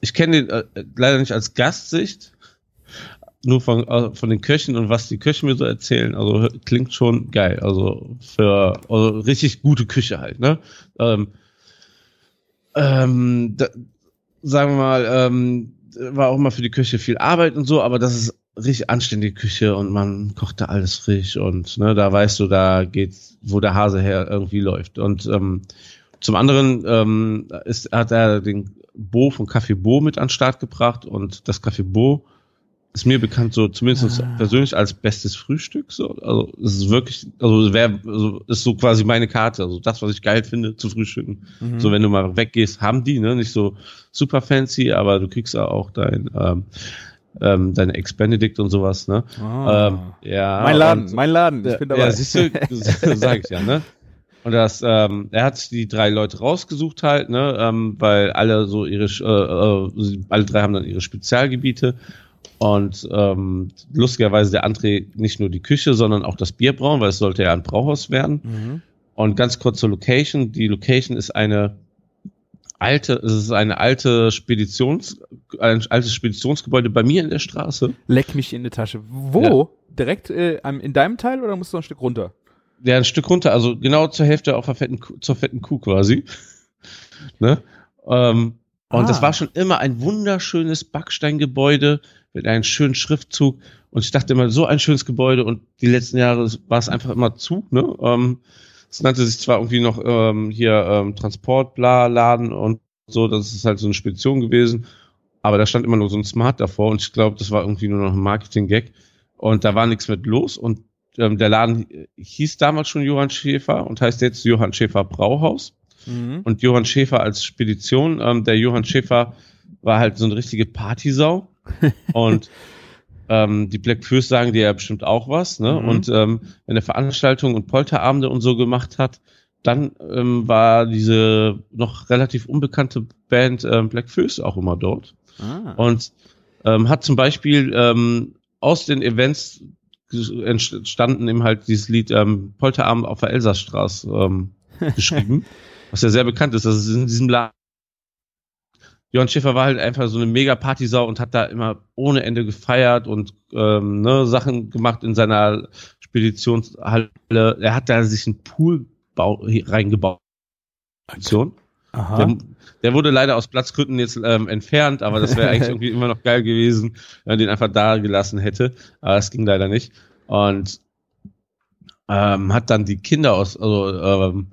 ich kenne den äh, leider nicht als Gastsicht, nur von, äh, von den Köchen und was die Köche mir so erzählen. Also klingt schon geil. Also für also richtig gute Küche halt. Ne? Ähm, ähm, da, sagen wir mal, ähm, war auch immer für die Küche viel Arbeit und so, aber das ist richtig anständige Küche und man kocht da alles frisch und ne, da weißt du, da geht's, wo der Hase her irgendwie läuft. Und ähm, zum anderen ähm, ist, hat er den Bo von Café Bo mit an den Start gebracht und das Café Bo ist mir bekannt so zumindest Ah. persönlich als bestes Frühstück so also es ist wirklich also wer also ist so quasi meine Karte also das was ich geil finde zu frühstücken Mhm. so wenn du mal weggehst haben die ne nicht so super fancy aber du kriegst ja auch dein ähm, ähm, deine Ex Benedict und sowas ne Ah. ähm, ja mein Laden, und- mein Laden. Ich bin dabei. ja, siehst du, sag ich ja, ne? Und das, ähm, er hat die drei Leute rausgesucht halt, ne, ähm, weil alle so ihre, äh, äh, alle drei haben dann ihre Spezialgebiete. Und ähm, lustigerweise der André nicht nur die Küche, sondern auch das Bier brauen, weil es sollte ja ein Brauhaus werden. Mhm. Und ganz kurz zur Location. Die Location ist eine alte, es ist eine alte Speditions, ein altes Speditionsgebäude bei mir in der Straße. Leck mich in die Tasche. Wo? Direkt äh, in deinem Teil oder musst du noch ein Stück runter? Ja, ein Stück runter, also genau zur Hälfte auf der fetten, Kuh- zur fetten Kuh quasi. ne? Ähm, und Ah. das war schon immer ein wunderschönes Backsteingebäude mit einem schönen Schriftzug. Und ich dachte immer, so ein schönes Gebäude und die letzten Jahre war es einfach immer zu. Ne? Ähm, es nannte sich zwar irgendwie noch ähm, hier ähm, Transport, bla, Laden und so, das ist halt so eine Spedition gewesen. Aber da stand immer nur so ein Smart davor und ich glaube, das war irgendwie nur noch ein Marketing-Gag. Und da war nichts mit los und ähm, der Laden hieß damals schon Johann Schäfer und heißt jetzt Johann Schäfer Brauhaus. Mhm. Und Johann Schäfer als Spedition, ähm, der Johann Schäfer war halt so eine richtige Partysau. Und ähm, die Black Fürst sagen dir ja bestimmt auch was, ne? Mhm. Und ähm, wenn er Veranstaltungen und Polterabende und so gemacht hat, dann ähm, war diese noch relativ unbekannte Band ähm, Black Fürst auch immer dort. Ah. Und ähm, hat zum Beispiel ähm, aus den Events entstanden eben halt dieses Lied ähm, Polterabend auf der Elsassstraße ähm, geschrieben, was ja sehr bekannt ist. Das ist in diesem Laden. Johann Schäfer war halt einfach so eine mega Partysau und hat da immer ohne Ende gefeiert und ähm, ne, Sachen gemacht in seiner Speditionshalle. Er hat da sich einen Poolbau hier reingebaut. Aha. Der, der wurde leider aus Platzgründen jetzt ähm, entfernt, aber das wäre eigentlich irgendwie immer noch geil gewesen, wenn man den einfach da gelassen hätte. Aber es ging leider nicht. Und ähm, hat dann die Kinder aus, also, ähm,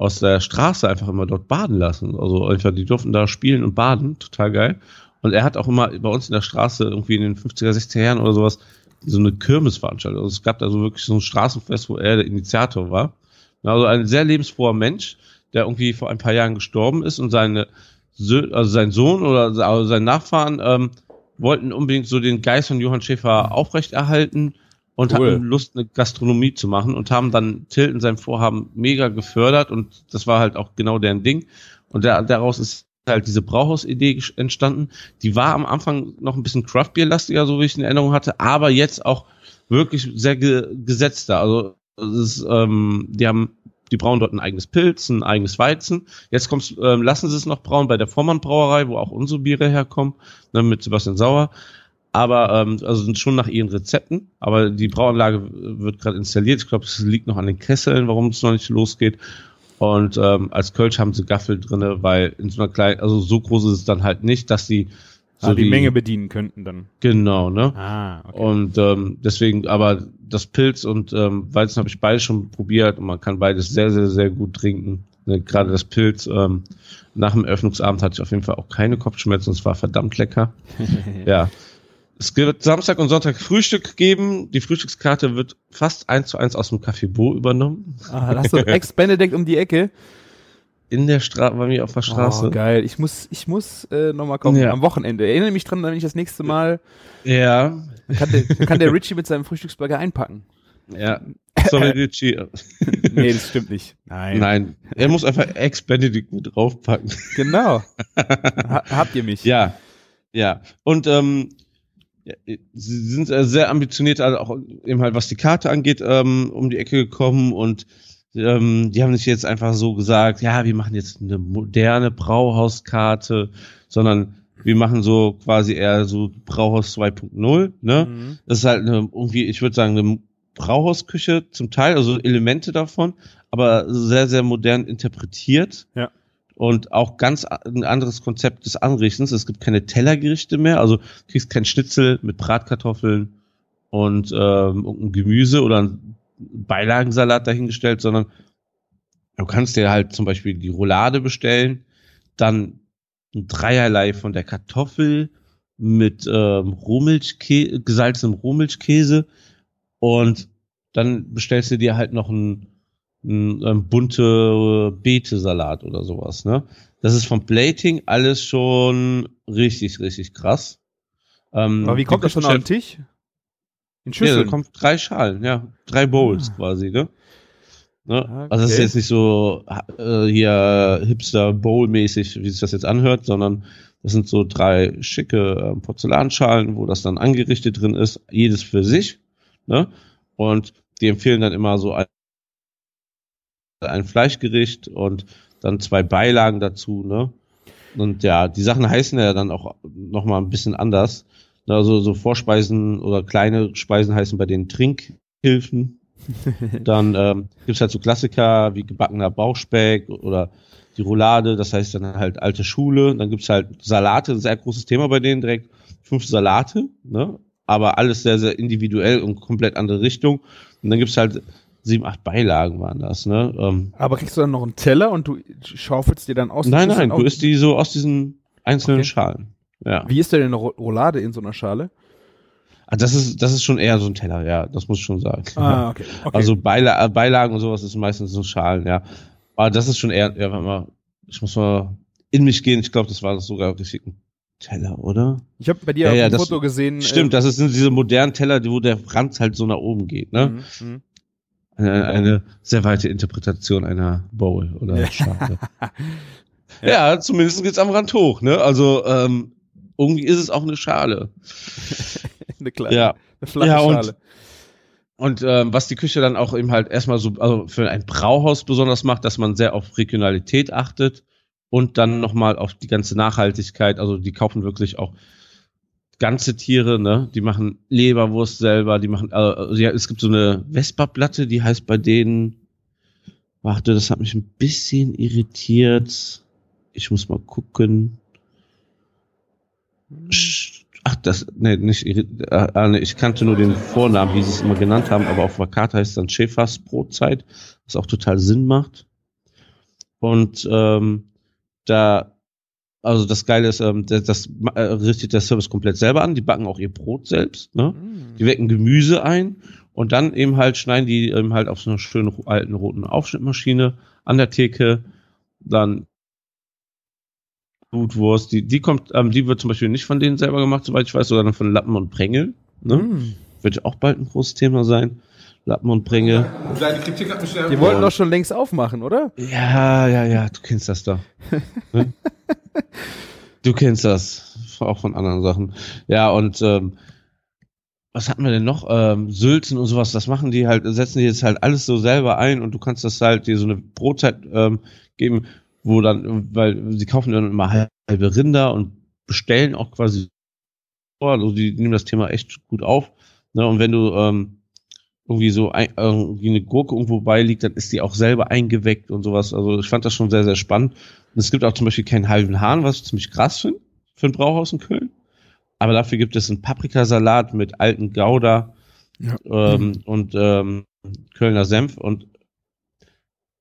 aus der Straße einfach immer dort baden lassen. Also einfach, die durften da spielen und baden, total geil. Und er hat auch immer bei uns in der Straße irgendwie in den 50er, 60er Jahren oder sowas so eine Kirmesveranstaltung. Also es gab da so wirklich so ein Straßenfest, wo er der Initiator war. Also ein sehr lebensfroher Mensch, der irgendwie vor ein paar Jahren gestorben ist und seine also sein Sohn oder also sein Nachfahren ähm, wollten unbedingt so den Geist von Johann Schäfer aufrechterhalten und Cool. hatten Lust, eine Gastronomie zu machen und haben dann Till in seinem Vorhaben mega gefördert und das war halt auch genau deren Ding. Und da, daraus ist halt diese Brauhausidee entstanden. Die war am Anfang noch ein bisschen Craftbeer-lastiger, so wie ich in Erinnerung hatte, aber jetzt auch wirklich sehr ge gesetzter. Also ist, ähm, die haben, die brauen dort ein eigenes Pilz, ein eigenes Weizen. Jetzt kommt's, ähm, lassen sie es noch brauen bei der Vormann Brauerei, wo auch unsere Biere herkommen, ne, mit Sebastian Sauer. Aber ähm, also sind schon nach ihren Rezepten. Aber die Brauanlage wird gerade installiert. Ich glaube, es liegt noch an den Kesseln, warum es noch nicht losgeht. Und ähm, als Kölsch haben sie Gaffel drinne, weil in so einer kleinen, also so groß ist es dann halt nicht, dass die so ah, die, Menge bedienen könnten dann. Genau, ne? Ah, okay. Und ähm, deswegen, aber das Pilz und ähm, Weizen habe ich beides schon probiert und man kann beides sehr, sehr, sehr gut trinken. Ne, Gerade das Pilz, ähm, nach dem Eröffnungsabend hatte ich auf jeden Fall auch keine Kopfschmerzen, es war verdammt lecker. ja. Es wird Samstag und Sonntag Frühstück geben. Die Frühstückskarte wird fast eins zu eins aus dem Café Bo übernommen. ah, da hast du Ex-Benedict um die Ecke. In der Straße, bei mir auf der Straße. Oh, geil. Ich muss, ich muss äh, nochmal kommen Ja. am Wochenende. Erinnere mich dran, wenn ich das nächste Mal, ja, kann der, kann der Richie mit seinem Frühstücksburger einpacken. ja. Sorry, Richie. Nee, das stimmt nicht. Nein. Nein, er muss einfach Ex-Benedict mit draufpacken. Genau. ha habt ihr mich? Ja, ja. Und ähm, ja, sie sind äh, sehr ambitioniert, also auch eben halt, was die Karte angeht, ähm, um die Ecke gekommen und ähm, die haben nicht jetzt einfach so gesagt, ja, wir machen jetzt eine moderne Brauhauskarte, sondern wir machen so quasi eher so Brauhaus 2.0, ne? Mhm. Das ist halt eine, irgendwie, ich würde sagen, eine Brauhausküche zum Teil, also Elemente davon, aber sehr, sehr modern interpretiert. Ja. Und auch ganz ein anderes Konzept des Anrichtens. Es gibt keine Tellergerichte mehr, also du kriegst kein Schnitzel mit Bratkartoffeln und ähm, Gemüse oder ein Beilagensalat dahingestellt, sondern du kannst dir halt zum Beispiel die Roulade bestellen, dann ein Dreierlei von der Kartoffel mit ähm, Rohmilchkäse, gesalzenem Rohmilchkäse und dann bestellst du dir halt noch ein, ähm, bunte Beete-Salat oder sowas, ne? Das ist vom Plating alles schon richtig, richtig krass. Ähm, Aber wie kommt das schon auf den Tisch? In ja, Schüsseln? da kommt drei Schalen, ja. Drei Bowls Ah. quasi, ne? ne? Ah, Also das ist okay. jetzt nicht so äh, hier Hipster Bowl-mäßig, wie sich das jetzt anhört, sondern das sind so drei schicke äh, Porzellanschalen, wo das dann angerichtet drin ist, jedes für sich, ne? Und die empfehlen dann immer so ein, ein Fleischgericht und dann zwei Beilagen dazu, ne? Und ja, die Sachen heißen ja dann auch noch mal ein bisschen anders. Also so Vorspeisen oder kleine Speisen heißen bei den Trinkhilfen. Dann ähm, gibt's halt so Klassiker wie gebackener Bauchspeck oder die Roulade, das heißt dann halt alte Schule. Dann gibt's halt Salate, sehr großes Thema bei denen, direkt fünf Salate, ne? aber alles sehr, sehr individuell und komplett andere Richtung. Und dann gibt's halt sieben, acht Beilagen waren das. Ne? Ähm, Aber kriegst du dann noch einen Teller und du schaufelst dir dann aus nein, nein, du isst die so aus diesen einzelnen Okay. Schalen. Ja. Wie ist denn eine Ro- Roulade in so einer Schale? Ah, Das ist, das ist schon eher so ein Teller, ja, das muss ich schon sagen. Ah, okay. okay. Also Beila äh, Beilagen und sowas ist meistens so Schalen, ja. Aber das ist schon eher, ja, warte mal, ich muss mal in mich gehen, ich glaube, das war sogar richtig ein Teller, oder? ich habe bei dir Ja, ja, das- Foto gesehen. Stimmt, das sind diese modernen Teller, wo der Rand halt so nach oben geht, ne? Mhm, mhm. Eine, eine sehr weite Interpretation einer Bowl oder Ja. Schale. ja. zumindest geht's am Rand hoch, ne? Also, ähm, irgendwie ist es auch eine Schale. Eine kleine, Ja. eine flache Ja, und- Schale. Und ähm, was die Küche dann auch eben halt erstmal so, also für ein Brauhaus besonders macht, dass man sehr auf Regionalität achtet und dann nochmal auf die ganze Nachhaltigkeit. Also die kaufen wirklich auch ganze Tiere, ne? Die machen Leberwurst selber, die machen, äh, also ja, es gibt so eine Vespa-Platte, die heißt bei denen, warte, das hat mich ein bisschen irritiert. ich muss mal gucken. Ach, das, nee, nicht, äh, nee, ich kannte nur den Vornamen, wie sie es immer genannt haben, aber auf Karte heißt es dann Schäfers Brotzeit, was auch total Sinn macht. Und ähm, da, also das Geile ist, ähm, das, das äh, richtet der Service komplett selber an. Die backen auch ihr Brot selbst. Ne? Mm. Die wecken Gemüse ein und dann eben halt schneiden die eben halt auf so einer schönen alten roten Aufschnittmaschine an der Theke. Dann Blutwurst, die, die kommt, ähm, die wird zum Beispiel nicht von denen selber gemacht, soweit ich weiß, sondern von Lappen und Prängel. Ne? Mm. Wird auch bald ein großes Thema sein. Lappen und Prängel. Kleine Kritik hat mich schnell. Die wollten doch schon längst aufmachen, oder? Ja, ja, ja, du kennst das doch. Ne? Du kennst das. Auch von anderen Sachen. Ja, und ähm, was hatten wir denn noch? Ähm, Sülzen und sowas, das machen die halt, setzen die jetzt halt alles so selber ein und du kannst das halt dir so eine Brotzeit ähm, geben, wo dann, weil sie kaufen dann immer halbe Rinder und bestellen auch quasi also die nehmen das Thema echt gut auf. Ne? Und wenn du ähm, irgendwie so ein, irgendwie eine Gurke irgendwo beiliegt, dann ist die auch selber eingeweckt und sowas. Also ich fand das schon sehr, sehr spannend. Und es gibt auch zum Beispiel keinen halben Hahn, was ich ziemlich krass finde für ein Brauhaus in Köln. Aber dafür gibt es einen Paprikasalat mit alten Gouda Ja. ähm, und ähm, Kölner Senf und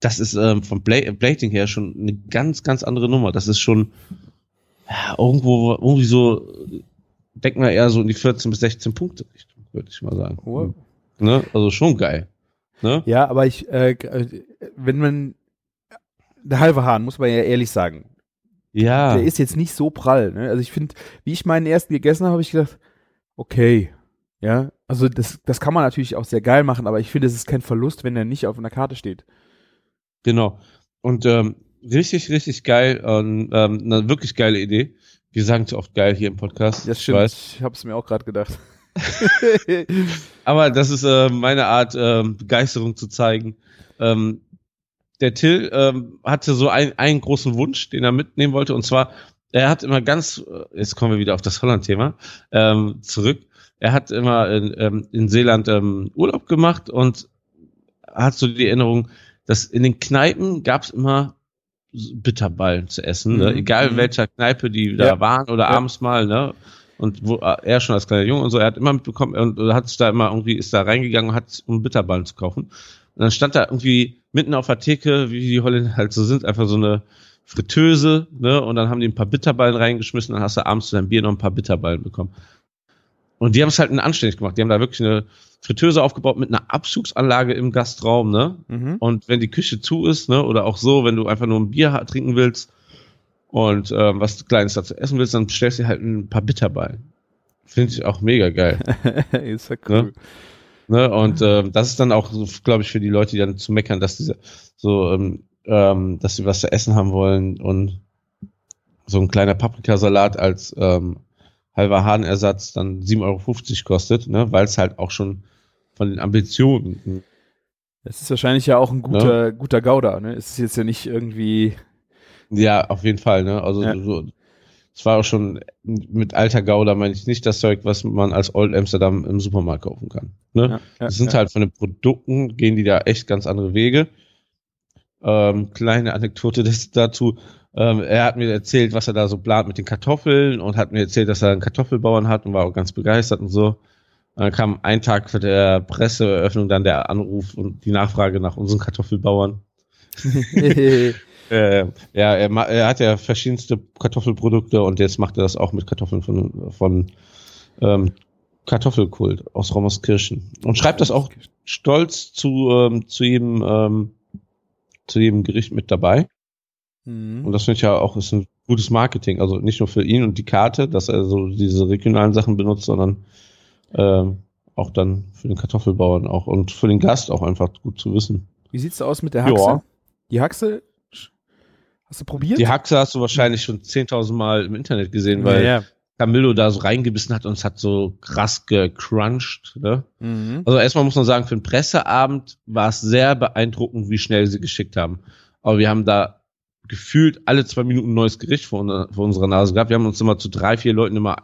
das ist ähm, vom Bla Plating her schon eine ganz, ganz andere Nummer. Das ist schon ja, irgendwo, irgendwie so, denken wir eher so in die 14 bis 16 Punkte Richtung, würde ich mal sagen. Wow. Ne? Also schon geil. Ne? Ja, aber ich, äh, wenn man, der halbe Hahn, muss man ja ehrlich sagen, Ja. der ist jetzt nicht so prall. Ne? Also ich finde, wie ich meinen ersten gegessen habe, habe ich gedacht, okay, ja, also das, das kann man natürlich auch sehr geil machen, aber ich finde, es ist kein Verlust, wenn der nicht auf einer Karte steht. Genau. Und ähm, richtig, richtig geil. Und, ähm, eine wirklich geile Idee. Wir sagen zu oft geil hier im Podcast. Das ich stimmt, weiß. ich habe es mir auch gerade gedacht. Aber das ist äh, meine Art, ähm, Begeisterung zu zeigen. Ähm, der Till ähm, hatte so ein, einen großen Wunsch, den er mitnehmen wollte. Und zwar, er hat immer ganz, äh, jetzt kommen wir wieder auf das Holland-Thema, ähm, zurück. Er hat immer in, ähm, in Seeland ähm, Urlaub gemacht und hat so die Erinnerung, dass in den Kneipen gab es immer Bitterballen zu essen, ne? Mhm, egal in mhm. welcher Kneipe die da Ja. waren oder Ja. abends mal, ne? Und wo äh, er schon als kleiner Junge und so, er hat immer mitbekommen und hat sich da immer irgendwie, ist da reingegangen und hat, um Bitterballen zu kaufen. Und dann stand da irgendwie mitten auf der Theke, wie die Holländer halt so sind, einfach so eine Fritteuse, ne? Und dann haben die ein paar Bitterballen reingeschmissen, dann hast du abends zu deinem Bier noch ein paar Bitterballen bekommen. Und die haben es halt anständig gemacht. Die haben da wirklich eine Fritteuse aufgebaut mit einer Abzugsanlage im Gastraum, ne? Mhm. Und wenn die Küche zu ist, ne, oder auch so, wenn du einfach nur ein Bier trinken willst und ähm, was Kleines dazu essen willst, dann bestellst du dir halt ein paar Bitterballen. Finde ich auch mega geil. ist ja cool. ne? Und ähm, das ist dann auch, glaube ich, für die Leute, die dann zu meckern, dass diese so, ähm, ähm, dass sie was zu essen haben wollen und so ein kleiner Paprikasalat als ähm, halber Hahnersatz dann 7,50 Euro kostet, ne, weil es halt auch schon von den Ambitionen Das ist wahrscheinlich ja auch ein guter, guter Gouda, ne? Es ist jetzt ja nicht irgendwie. Ja, auf jeden Fall, ne? Also Ja. so, es war auch schon mit alter Gouda meine ich nicht das Zeug, was man als Old Amsterdam im Supermarkt kaufen kann. Ne? Ja, ja, das sind ja. halt von den Produkten, gehen die da echt ganz andere Wege. Ähm, kleine Anekdote des, dazu. Ähm, er hat mir erzählt, was er da so plant mit den Kartoffeln und hat mir erzählt, dass er einen Kartoffelbauern hat und war auch ganz begeistert und so. Und dann kam ein Tag für der Presseeröffnung dann der Anruf und die Nachfrage nach unseren Kartoffelbauern. Äh, ja, er, er hat ja verschiedenste Kartoffelprodukte und jetzt macht er das auch mit Kartoffeln von, von ähm, Kartoffelkult aus Rommerskirchen. Und schreibt das auch stolz zu, ähm, zu jedem ähm, zu jedem Gericht mit dabei. Und Mhm. das finde ich ja auch ist ein gutes Marketing. Also nicht nur für ihn und die Karte, dass er so diese regionalen Sachen benutzt, sondern ähm, auch dann für den Kartoffelbauern auch und für den Gast auch einfach gut zu wissen. Wie sieht's aus mit der Haxe? Ja. Die Haxe, hast du probiert? Die Haxe hast du wahrscheinlich schon 10.000 Mal im Internet gesehen, weil ja, ja. Camillo da so reingebissen hat und es hat so krass gecrunched. Ne? Mhm. Also erstmal muss man sagen, für einen Presseabend war es sehr beeindruckend, wie schnell sie geschickt haben. Aber wir haben da gefühlt alle zwei Minuten ein neues Gericht vor, vor unserer Nase gehabt. Wir haben uns immer zu drei, vier Leuten immer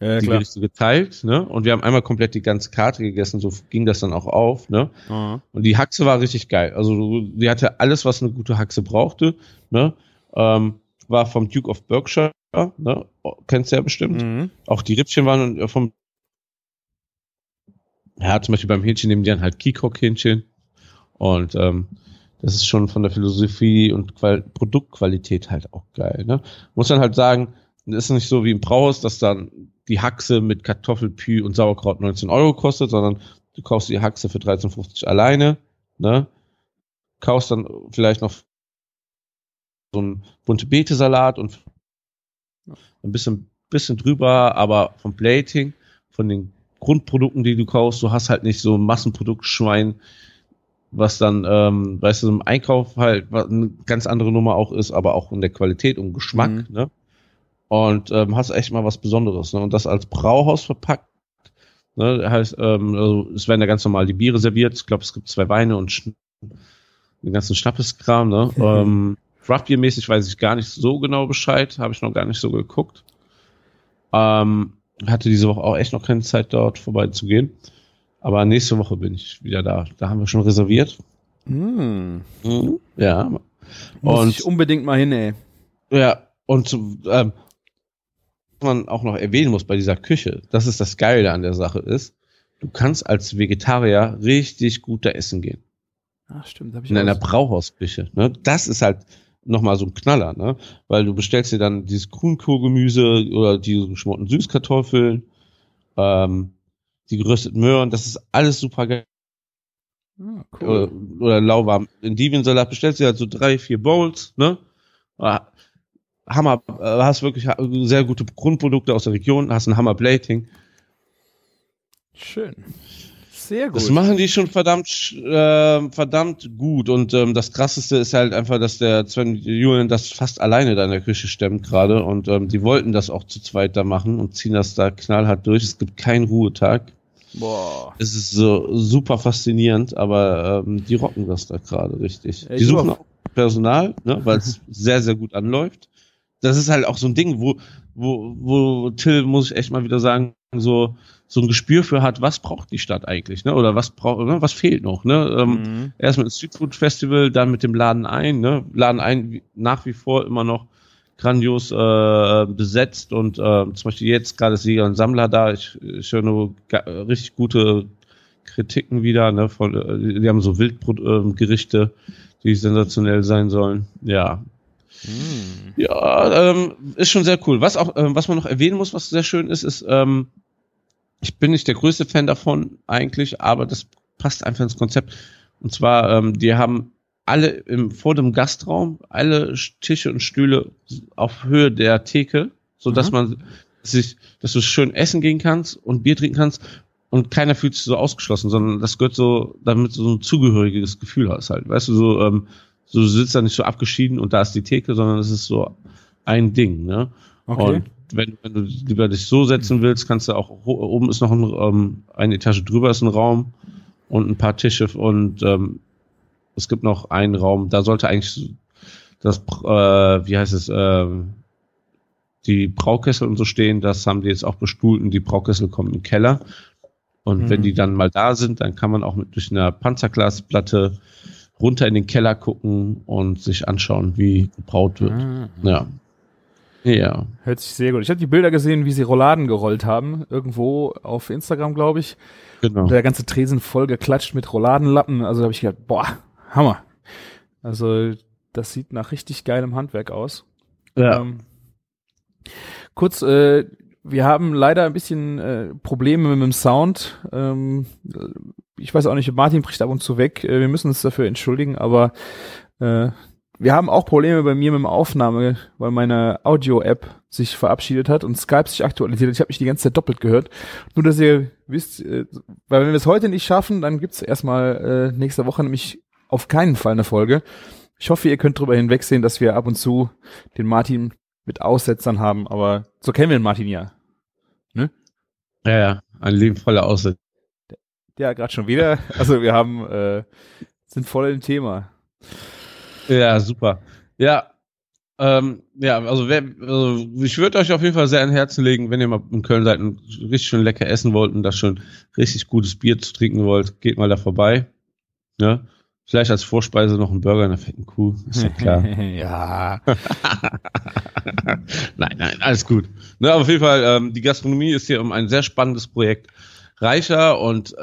Ja, die klar. Gerichte geteilt, ne? Und wir haben einmal komplett die ganze Karte gegessen, so ging das dann auch auf, ne? Mhm. Und die Haxe war richtig geil. Also die hatte alles, was eine gute Haxe brauchte, ne? Ähm, war vom Duke of Berkshire, ne? kennst du ja bestimmt. Mhm. Auch die Rippchen waren äh, vom ja, zum Beispiel beim Hähnchen nehmen die dann halt Kikok-Hähnchen. Und ähm, das ist schon von der Philosophie und Qual Produktqualität halt auch geil. Ne? Muss dann halt sagen, es ist nicht so wie im Brauhaus, dass dann die Haxe mit Kartoffelpü und Sauerkraut 19 Euro kostet, sondern du kaufst die Haxe für 13,50 alleine, ne? Kaufst dann vielleicht noch so einen bunte Beete-Salat und ein bisschen, bisschen drüber, aber vom Plating, von den Grundprodukten, die du kaufst, du hast halt nicht so ein Massenproduktschwein, was dann, ähm, weißt du, im Einkauf halt was eine ganz andere Nummer auch ist, aber auch in der Qualität und Geschmack, Mhm. ne? Und ähm, hast echt mal was Besonderes, ne? Und das als Brauhaus verpackt, ne? Heißt, ähm, also es werden ja ganz normal die Biere serviert. Ich glaube, es gibt zwei Weine und Schn den ganzen Schnappeskram, ne? Mhm. ähm, Craftbeer-mäßig weiß ich gar nicht so genau Bescheid, habe ich noch gar nicht so geguckt. Ähm, hatte diese Woche auch echt noch keine Zeit, dort vorbeizugehen. Aber nächste Woche bin ich wieder da. Da haben wir schon reserviert. Mhm. Mhm. Ja. Muss Und- ich unbedingt mal hin, ey. Ja, und ähm, was man auch noch erwähnen muss bei dieser Küche, das ist das Geile an der Sache ist, du kannst als Vegetarier richtig gut da essen gehen. Ach, stimmt, hab ich In einer Brauhausküche. Ne? Das ist halt nochmal so ein Knaller, ne? Weil du bestellst dir dann dieses Grünkohlgemüse oder die geschmorten Süßkartoffeln, ähm, die gerösteten Möhren, das ist alles super geil. Ah, Oder, cool. oder lauwarm Endivensalat, bestellst dir halt so drei, vier Bowls, ne? Ah, Hammer, äh, hast wirklich sehr gute Grundprodukte aus der Region, hast ein Hammer Plating. Schön. Sehr gut. Das machen die schon verdammt, äh, verdammt gut. Und ähm, das krasseste ist halt einfach, dass der Sven Julian das fast alleine da in der Küche stemmt gerade. Und ähm, die wollten das auch zu zweit da machen und ziehen das da knallhart durch. Es gibt keinen Ruhetag. Boah. Es ist so super faszinierend, aber ähm, die rocken das da gerade richtig. Ich die suchen auch Personal, ne, weil es sehr, sehr gut anläuft. Das ist halt auch so ein Ding, wo, wo, wo Till, muss ich echt mal wieder sagen, so, so ein Gespür für hat, was braucht die Stadt eigentlich, ne? Oder was braucht, ne? was fehlt noch, ne? Ähm, Mhm. Erst mit dem Street Food Festival, dann mit dem Laden ein, ne? Laden ein nach wie vor immer noch grandios äh, besetzt und äh, zum Beispiel jetzt gerade ist Sieger und Sammler da. Ich, ich höre nur richtig gute Kritiken wieder, ne? Von, äh, die haben so Wildgerichte, die sensationell sein sollen. Ja, Mhm. ja, ähm, ist schon sehr cool. Was auch, ähm, was man noch erwähnen muss, was sehr schön ist, ist, ähm, ich bin nicht der größte Fan davon eigentlich, aber das passt einfach ins Konzept. Und zwar, ähm, die haben alle im, vor dem Gastraum alle Tische und Stühle auf Höhe der Theke, so dass Mhm. man sich, dass du schön essen gehen kannst und Bier trinken kannst und keiner fühlt sich so ausgeschlossen, sondern das gehört so, damit du so ein zugehöriges Gefühl hast halt. Weißt du, so, ähm, so du sitzt da nicht so abgeschieden und da ist die Theke, sondern es ist so ein Ding, ne? Okay. Und wenn, wenn du lieber dich so setzen willst, kannst du auch, oben ist noch ein, ähm, eine Etage drüber ist ein Raum und ein paar Tische und ähm, es gibt noch einen Raum, da sollte eigentlich das, äh, wie heißt es, ähm, die Braukessel und so stehen, das haben die jetzt auch bestuhlt und die Braukessel kommen im Keller. Und Mhm. wenn die dann mal da sind, dann kann man auch mit durch eine Panzerglasplatte runter in den Keller gucken und sich anschauen, wie gebraut wird. Ah. Ja. Ja. Hört sich sehr gut. Ich habe die Bilder gesehen, wie sie Rouladen gerollt haben. Irgendwo auf Instagram, glaube ich. Genau. Und der ganze Tresen voll geklatscht mit Rouladenlappen. Also habe ich gedacht, boah, Hammer. Also das sieht nach richtig geilem Handwerk aus. Ja. Ähm, kurz, äh, wir haben leider ein bisschen äh, Probleme mit dem Sound. Ähm, äh, ich weiß auch nicht, Martin bricht ab und zu weg. Äh, wir müssen uns dafür entschuldigen, aber äh, wir haben auch Probleme bei mir mit dem Aufnahme, weil meine Audio-App sich verabschiedet hat und Skype sich aktualisiert hat. Ich habe mich die ganze Zeit doppelt gehört. Nur, dass ihr wisst, äh, weil wenn wir es heute nicht schaffen, dann gibt's erstmal äh, nächste Woche nämlich auf keinen Fall eine Folge. Ich hoffe, ihr könnt darüber hinwegsehen, dass wir ab und zu den Martin mit Aussetzern haben, aber so kennen wir den Martin ja. Ja, ja. Ein Leben voller Aussicht. Ja, gerade schon wieder. Also wir haben äh, sind voll im Thema. Ja, super. Ja. Ähm, ja, also, wer, also ich würde euch auf jeden Fall sehr an Herzen legen, wenn ihr mal in Köln seid und richtig schön lecker essen wollt und da schon richtig gutes Bier zu trinken wollt, geht mal da vorbei. Ne? Vielleicht als Vorspeise noch ein Burger in der fetten Kuh. Ist ja klar. ja. nein, nein, alles gut. Ne, auf jeden Fall, ähm, die Gastronomie ist hier um ein sehr spannendes Projekt reicher und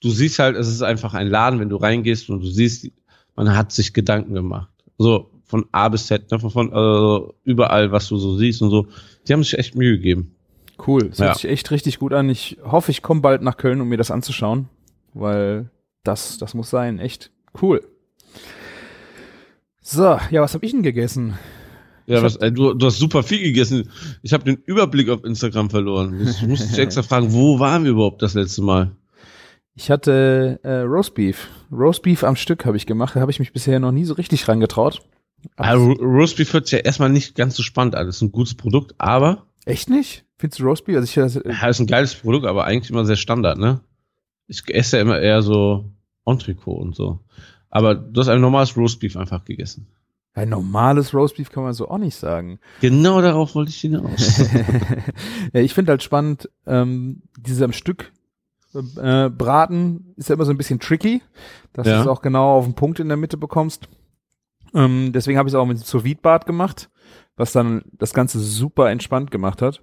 du siehst halt, es ist einfach ein Laden, wenn du reingehst und du siehst, man hat sich Gedanken gemacht. So von A bis Z, ne, von, von äh, überall, was du so siehst und so. Die haben sich echt Mühe gegeben. Cool. Das Ja. hört sich echt richtig gut an. Ich hoffe, ich komme bald nach Köln, um mir das anzuschauen, weil das, das muss sein. Echt cool. So, ja, was habe ich denn gegessen? Ja, was, äh, du, du hast super viel gegessen. Ich habe den Überblick auf Instagram verloren. Ich musste dich extra fragen, wo waren wir überhaupt das letzte Mal? Ich hatte äh, Roastbeef. Roastbeef am Stück habe ich gemacht. Da habe ich mich bisher noch nie so richtig rangetraut. Ro- Roastbeef hört sich ja erstmal nicht ganz so spannend an. Das ist ein gutes Produkt, aber Echt nicht? Findest du Roastbeef? Also ich, das, ja, ist ein geiles Produkt, aber eigentlich immer sehr Standard, ne? Ich esse ja immer eher so Entrecot und so. Aber du hast ein normales Roastbeef einfach gegessen. ein normales Roastbeef kann man so auch nicht sagen. Genau darauf wollte ich hinaus. ja, ich finde halt spannend, ähm, dieses am Stück äh, Braten ist ja immer so ein bisschen tricky, dass Ja. du es auch genau auf den Punkt in der Mitte bekommst. Ähm, deswegen habe ich es auch mit sous bad gemacht, was dann das Ganze super entspannt gemacht hat.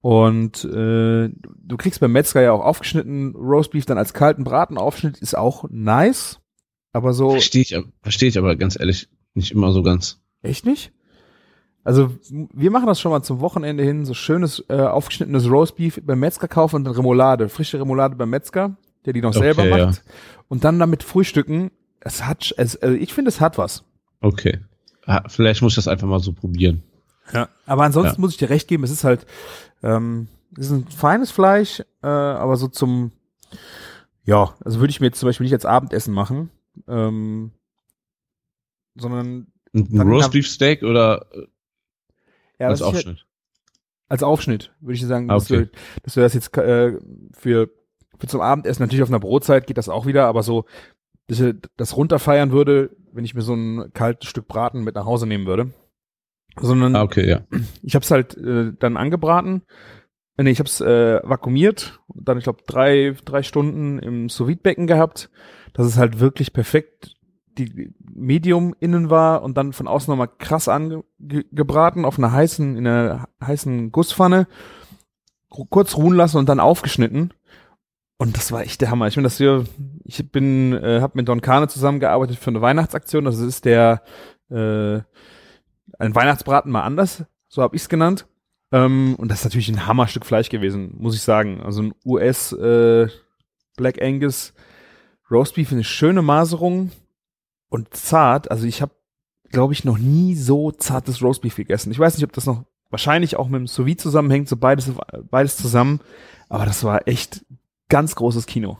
Und äh, du kriegst beim Metzger ja auch aufgeschnitten Roastbeef dann als kalten Bratenaufschnitt, ist auch nice, aber so Verstehe ich, verstehe ich aber ganz ehrlich nicht immer so ganz. Echt nicht? Also wir machen das schon mal zum Wochenende hin, so schönes äh, aufgeschnittenes Roastbeef beim Metzger kaufen und dann Remoulade, frische Remoulade beim Metzger, der die noch Okay, selber ja. macht und dann damit frühstücken. Es hat, es, also ich finde, es hat was. Okay. Vielleicht muss ich das einfach mal so probieren. Ja. Aber ansonsten Ja. muss ich dir recht geben, es ist halt, ähm, es ist ein feines Fleisch, äh, aber so zum, ja, also würde ich mir jetzt zum Beispiel nicht als Abendessen machen, ähm, sondern Ein, ein Roastbeef Steak oder ja, als ich halt- Aufschnitt? als Aufschnitt, würde ich sagen, Ah, dass, okay. du, dass du das jetzt äh, für, für zum Abendessen, natürlich auf einer Brotzeit geht das auch wieder, aber so, dass ich das runterfeiern würde, wenn ich mir so ein kaltes Stück Braten mit nach Hause nehmen würde. Sondern Ah, okay, ja. ich habe es halt äh, dann angebraten. Äh, Nee, ich habe es äh, vakuumiert und dann, ich glaube, drei, drei Stunden im sous becken gehabt, dass es halt wirklich perfekt die Medium innen war und dann von außen nochmal krass angebraten auf einer heißen, in einer heißen Gusspfanne, ku- kurz ruhen lassen und dann aufgeschnitten. Und das war echt der Hammer. Ich bin das hier, ich bin, äh, habe mit Don Kane zusammengearbeitet für eine Weihnachtsaktion. Das ist der äh, ein Weihnachtsbraten mal anders, so habe ich es genannt. Ähm, und das ist natürlich ein Hammerstück Fleisch gewesen, muss ich sagen. Also ein US äh, Black Angus Roastbeef, eine schöne Maserung und zart. Also ich habe, glaube ich, noch nie so zartes Roastbeef gegessen. Ich weiß nicht, ob das noch wahrscheinlich auch mit dem Sous zusammenhängt, so beides, beides zusammen. Aber das war echt ganz großes Kino.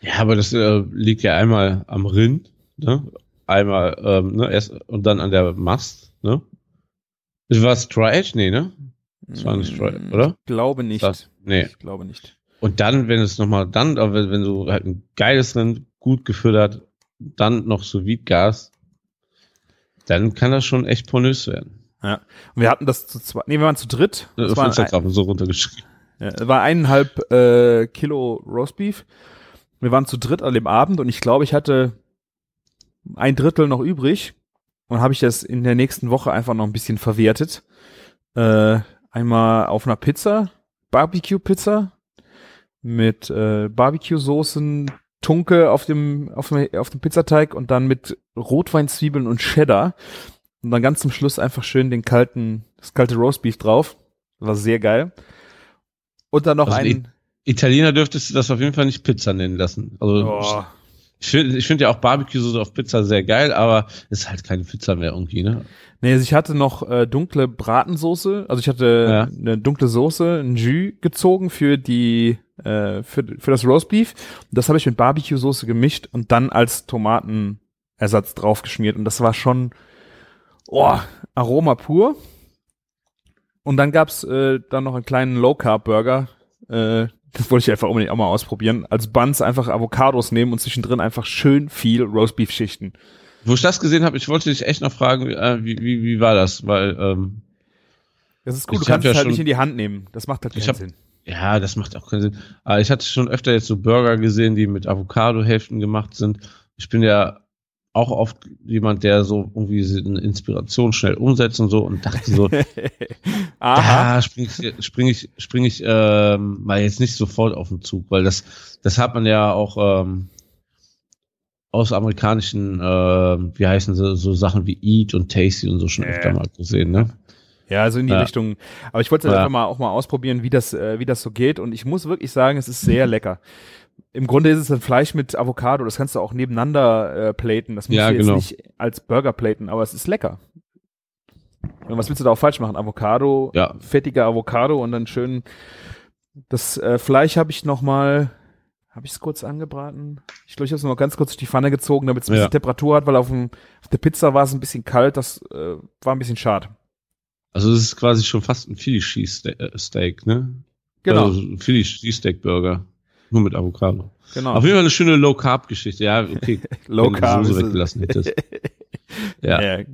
Ja, aber das äh, liegt ja einmal am Rind, ne? Einmal, ähm, ne, erst und dann an der Mast, ne? War es Dry Edge? Nee, ne? Das war nicht Dry, oder? Ich glaube nicht. Das, nee. Ich glaube nicht. Und dann, wenn es nochmal, dann, wenn, wenn du halt ein geiles Rind, gut gefüttert, dann noch so wie Gas, dann kann das schon echt pornös werden. Ja. Und wir hatten das zu zweit. Nee, wir waren zu dritt. Das waren Instagram so runtergeschrieben. Ja, es war eineinhalb äh, Kilo Roastbeef. Wir waren zu dritt an dem Abend und ich glaube, ich hatte ein Drittel noch übrig und habe ich das in der nächsten Woche einfach noch ein bisschen verwertet. Äh, einmal auf einer Pizza, Barbecue-Pizza mit äh, Barbecue-Soßen, Tunke auf dem, auf dem, auf dem Pizzateig und dann mit Rotweinzwiebeln und Cheddar. Und dann ganz zum Schluss einfach schön den kalten, das kalte Roastbeef drauf. War sehr geil. Und dann noch Also ein. Italiener dürftest du das auf jeden Fall nicht Pizza nennen lassen. Also Oh, ich finde ich find ja auch Barbecue-Soße auf Pizza sehr geil, aber ist halt keine Pizza mehr irgendwie, ne? nee, also ich hatte noch äh, dunkle Bratensoße. Also ich hatte Ja. eine dunkle Soße, ein Jus gezogen für die äh, für, für das Roastbeef. Das habe ich mit Barbecue-Soße gemischt und dann als Tomatenersatz draufgeschmiert. Und das war schon oh, Aroma pur. Und dann gab's äh, dann noch einen kleinen Low-Carb-Burger. Äh, das wollte ich einfach unbedingt auch mal ausprobieren. Als Buns einfach Avocados nehmen und zwischendrin einfach schön viel Roastbeef schichten. Wo ich das gesehen habe, ich wollte dich echt noch fragen, äh, wie, wie, wie war das? Weil ähm, Das ist gut, Ich du kannst ja es halt nicht in die Hand nehmen. Das macht halt Ich keinen hab- Sinn. Ja, das macht auch keinen Sinn. Aber ich hatte schon öfter jetzt so Burger gesehen, die mit Avocado-Hälften gemacht sind. Ich bin ja auch oft jemand, der so irgendwie eine Inspiration schnell umsetzt und so und dachte so, da springe ich, spring ich, spring ich ähm, mal jetzt nicht sofort auf den Zug, weil das, das hat man ja auch ähm, aus amerikanischen, äh, wie heißen sie, so Sachen wie Eat und Tasty und so schon Ja. öfter mal gesehen, ne? Ja, also in die Ja. Richtung. Aber ich wollte Ja. einfach mal auch mal ausprobieren, wie das, äh, wie das so geht. Und ich muss wirklich sagen, es ist sehr lecker. Im Grunde ist es ein Fleisch mit Avocado. Das kannst du auch nebeneinander äh, platen. Das musst Ja, du jetzt genau. nicht als Burger platen, aber es ist lecker. Und was willst du da auch falsch machen? Avocado, Ja. fettiger Avocado und dann schön. Das äh, Fleisch habe ich noch mal, habe ich es kurz angebraten? Ich glaube, ich habe es noch ganz kurz durch die Pfanne gezogen, damit es ein bisschen Ja. Temperatur hat, weil auf, dem, auf der Pizza war es ein bisschen kalt. Das äh, war ein bisschen schade. Also es ist quasi schon fast ein Philly Cheesesteak, ne? Genau, Also ein Philly Cheesesteak Burger. Nur mit Avocado. genau. Auf jeden Fall eine schöne Low Carb Geschichte. Ja, okay. Low wenn du Carb ist es. weggelassen hättest. Ja. Ja,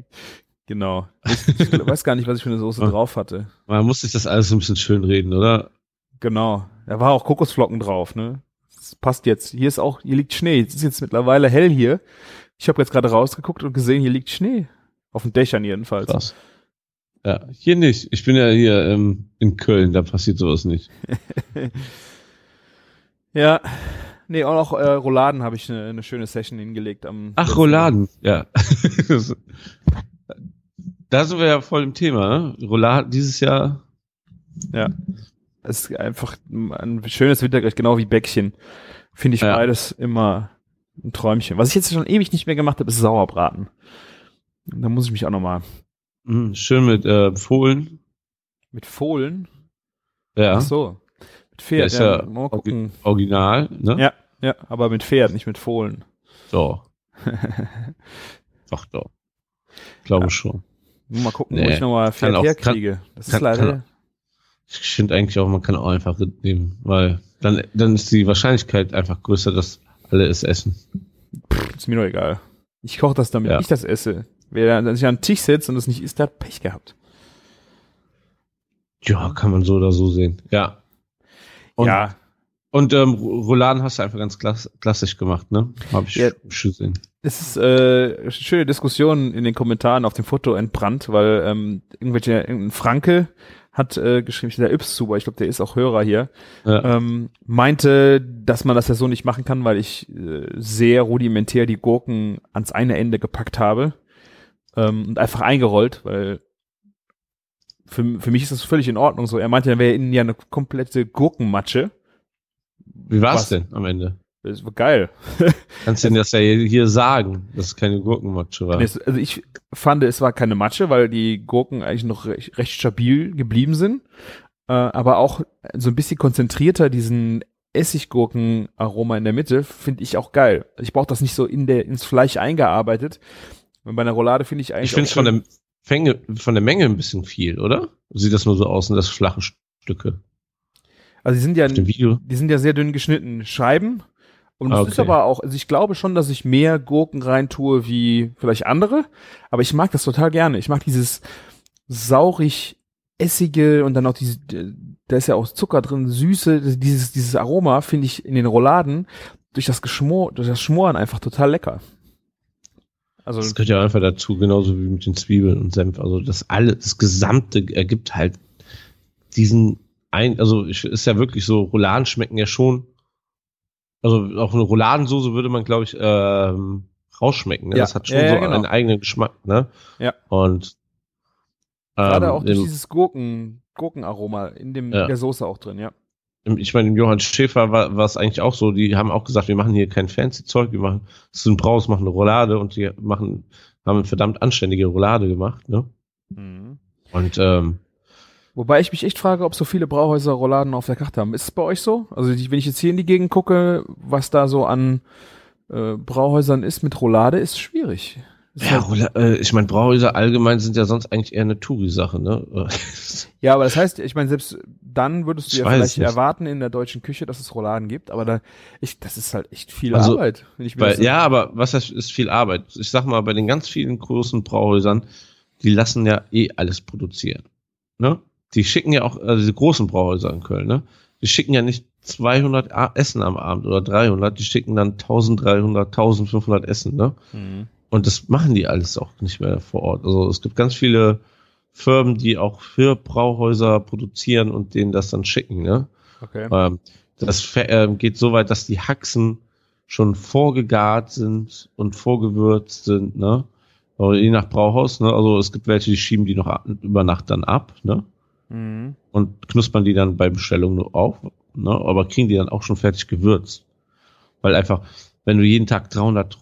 genau. Ich, weiß gar nicht, was ich für eine Soße drauf hatte. Man muss sich das alles so ein bisschen schön reden, oder? Genau. Da war auch Kokosflocken drauf, ne? Das passt jetzt. Hier ist auch, hier liegt Schnee. Es ist jetzt mittlerweile hell hier. Ich habe jetzt gerade rausgeguckt und gesehen, hier liegt Schnee. Auf den Dächern jedenfalls. Krass. Ja, hier nicht. Ich bin ja hier ähm, in Köln, da passiert sowas nicht. Ja. Nee, auch noch äh, Rouladen habe ich eine, eine schöne Session hingelegt am. Ach, Rouladen, ja. da sind wir ja voll im Thema. Ne? Rouladen dieses Jahr. Ja. Es ist einfach ein schönes Wintergericht, genau wie Bäckchen. Finde ich Ja. beides immer ein Träumchen. Was ich jetzt schon ewig nicht mehr gemacht habe, ist Sauerbraten. Da muss ich mich auch noch mal Mh, schön mit äh, Fohlen. mit Fohlen. Ja, Ach so. Mit Pferd. Ja, ist Ja, ja mal gucken. original. Ne? Ja, ja, aber mit Pferd, nicht mit Fohlen. So, doch, doch. Glaube Ja. schon. mal gucken, wo Nee, ich nochmal Pferd kann auch- herkriege. Das ist kann- leider. kann- Ich finde eigentlich auch, man kann auch einfach nehmen, weil dann, dann ist die Wahrscheinlichkeit einfach größer, dass alle es essen. ist mir nur egal. Ich koche das, damit Ja. ich das esse. Wer sich an den Tisch setzt und es nicht isst, der hat Pech gehabt. Ja, kann man so oder so sehen. Ja. Und, ja, Und ähm, Rouladen hast du einfach ganz klass klassisch gemacht, ne? Habe ich Ja. schon gesehen. es ist äh, schöne Diskussion in den Kommentaren auf dem Foto entbrannt, weil ähm, irgendwelche irgendein Franke hat äh, geschrieben, der Yps zu, weil ich glaube, der ist auch Hörer hier, Ja. ähm, meinte, dass man das ja so nicht machen kann, weil ich äh, sehr rudimentär die Gurken ans eine Ende gepackt habe ähm, und einfach eingerollt, weil für, für mich ist das völlig in Ordnung so. Er meinte, dann wäre innen ja eine komplette Gurkenmatsche. Wie war's was? denn am Ende? Das war geil. Kannst du denn das ja hier sagen, dass es keine Gurkenmatsche war? Also ich fand, es war keine Matsche, weil die Gurken eigentlich noch recht, recht stabil geblieben sind. Äh, aber auch so ein bisschen konzentrierter, diesen Essiggurkenaroma in der Mitte, finde ich auch geil. Ich brauche das nicht so in der, ins Fleisch eingearbeitet. Und bei einer Roulade finde ich eigentlich. Ich finde es von der, Fänge, von der Menge ein bisschen viel, oder? Sieht das nur so aus, sind das flache Stücke? Also die sind ja, die sind ja sehr dünn geschnitten. Scheiben. Und es Ah, ist okay. aber auch, also ich glaube schon, dass ich mehr Gurken reintue wie vielleicht andere. Aber ich mag das total gerne. Ich mag dieses saurig essige und dann auch diese, da ist ja auch Zucker drin, Süße, dieses, dieses Aroma finde ich in den Rouladen durch das Geschmor, durch das Schmoren einfach total lecker. Also, Das gehört ja einfach dazu, genauso wie mit den Zwiebeln und Senf. Also das alle, das Gesamte ergibt halt diesen ein, also ich, ist ja wirklich so, Rouladen schmecken ja schon, also auch eine Rouladensoße würde man, glaube ich, ähm, rausschmecken. Ne? Ja. Das hat schon Ja, ja, so genau. einen eigenen Geschmack, ne? Ja. Und gerade ähm, auch durch im- dieses Gurken, Gurkenaroma in dem, in der Soße auch drin, ja. Ich meine, im Johann Schäfer war, war es eigentlich auch so, die haben auch gesagt, wir machen hier kein fancy Zeug, wir machen, es ein Braus, machen eine Roulade und die machen, haben eine verdammt anständige Roulade gemacht, ne? Und ähm, Wobei ich mich echt frage, ob so viele Brauhäuser Rouladen auf der Karte haben. Ist es bei euch so? Also die, wenn ich jetzt hier in die Gegend gucke, was da so an äh, Brauhäusern ist mit Roulade, ist schwierig. Ist Ja, halt, Rola- äh, ich meine, Brauhäuser allgemein sind ja sonst eigentlich eher eine Touri-Sache, ne? ja, aber das heißt, ich meine, selbst dann würdest du Ich ja vielleicht erwarten in der deutschen Küche, dass es Rouladen gibt, aber da, ich, das ist halt echt viel Also, Arbeit. Das- ja, aber was heißt, ist viel Arbeit. Ich sag mal, bei den ganz vielen großen Brauhäusern, die lassen ja eh alles produzieren. Ne? Die schicken ja auch, also diese großen Brauhäuser in Köln, ne? die schicken ja nicht 200 A- Essen am Abend oder 300, die schicken dann 1300, 1500 Essen, ne? Mhm. Und das machen die alles auch nicht mehr vor Ort. Also es gibt ganz viele Firmen, die auch für Brauhäuser produzieren und denen das dann schicken, ne? Okay. Ähm, das ähm, geht so weit, dass die Haxen schon vorgegart sind und vorgewürzt sind, ne? Aber je nach Brauhaus, ne? Also es gibt welche, die schieben die noch ab- über Nacht dann ab, ne? Mhm. Und knuspern die dann bei Bestellung nur auf, ne? Aber kriegen die dann auch schon fertig gewürzt. Weil einfach, wenn du jeden Tag 300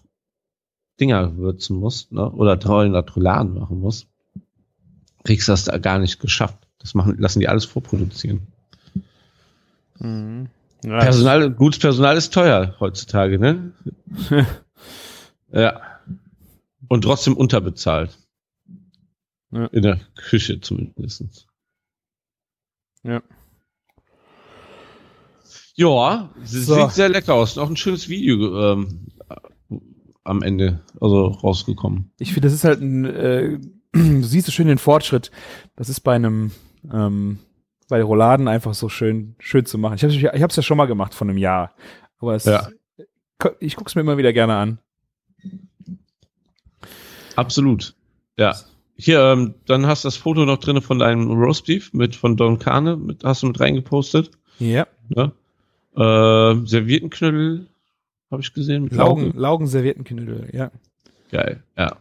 Dinger würzen musst, ne? Oder 300 Rouladen machen musst, kriegst du das da gar nicht geschafft. Das machen, lassen die alles vorproduzieren. Mhm. Ja, Personal, gutes Personal ist teuer heutzutage, ne? ja. Und trotzdem unterbezahlt. Ja. In der Küche zumindest. Ja. Ja, sie So. sieht sehr lecker aus. Auch ein schönes Video ähm, am Ende, also rausgekommen. Ich finde, das ist halt ein, äh, du siehst so schön den Fortschritt. Das ist bei einem, ähm, bei Rouladen einfach so schön, schön zu machen. Ich habe ich hab's ja schon mal gemacht von einem Jahr. Aber es, Ja. ich guck's mir immer wieder gerne an. Absolut. Ja. Hier, ähm, dann hast du das Foto noch drinne von deinem Roastbeef mit von Don Carne, mit, hast du mit reingepostet. Ja. Ne? Äh, Serviettenknödel habe ich gesehen. Mit Laugen, Laugen. Laugenservietenknödel, ja. Geil, ja.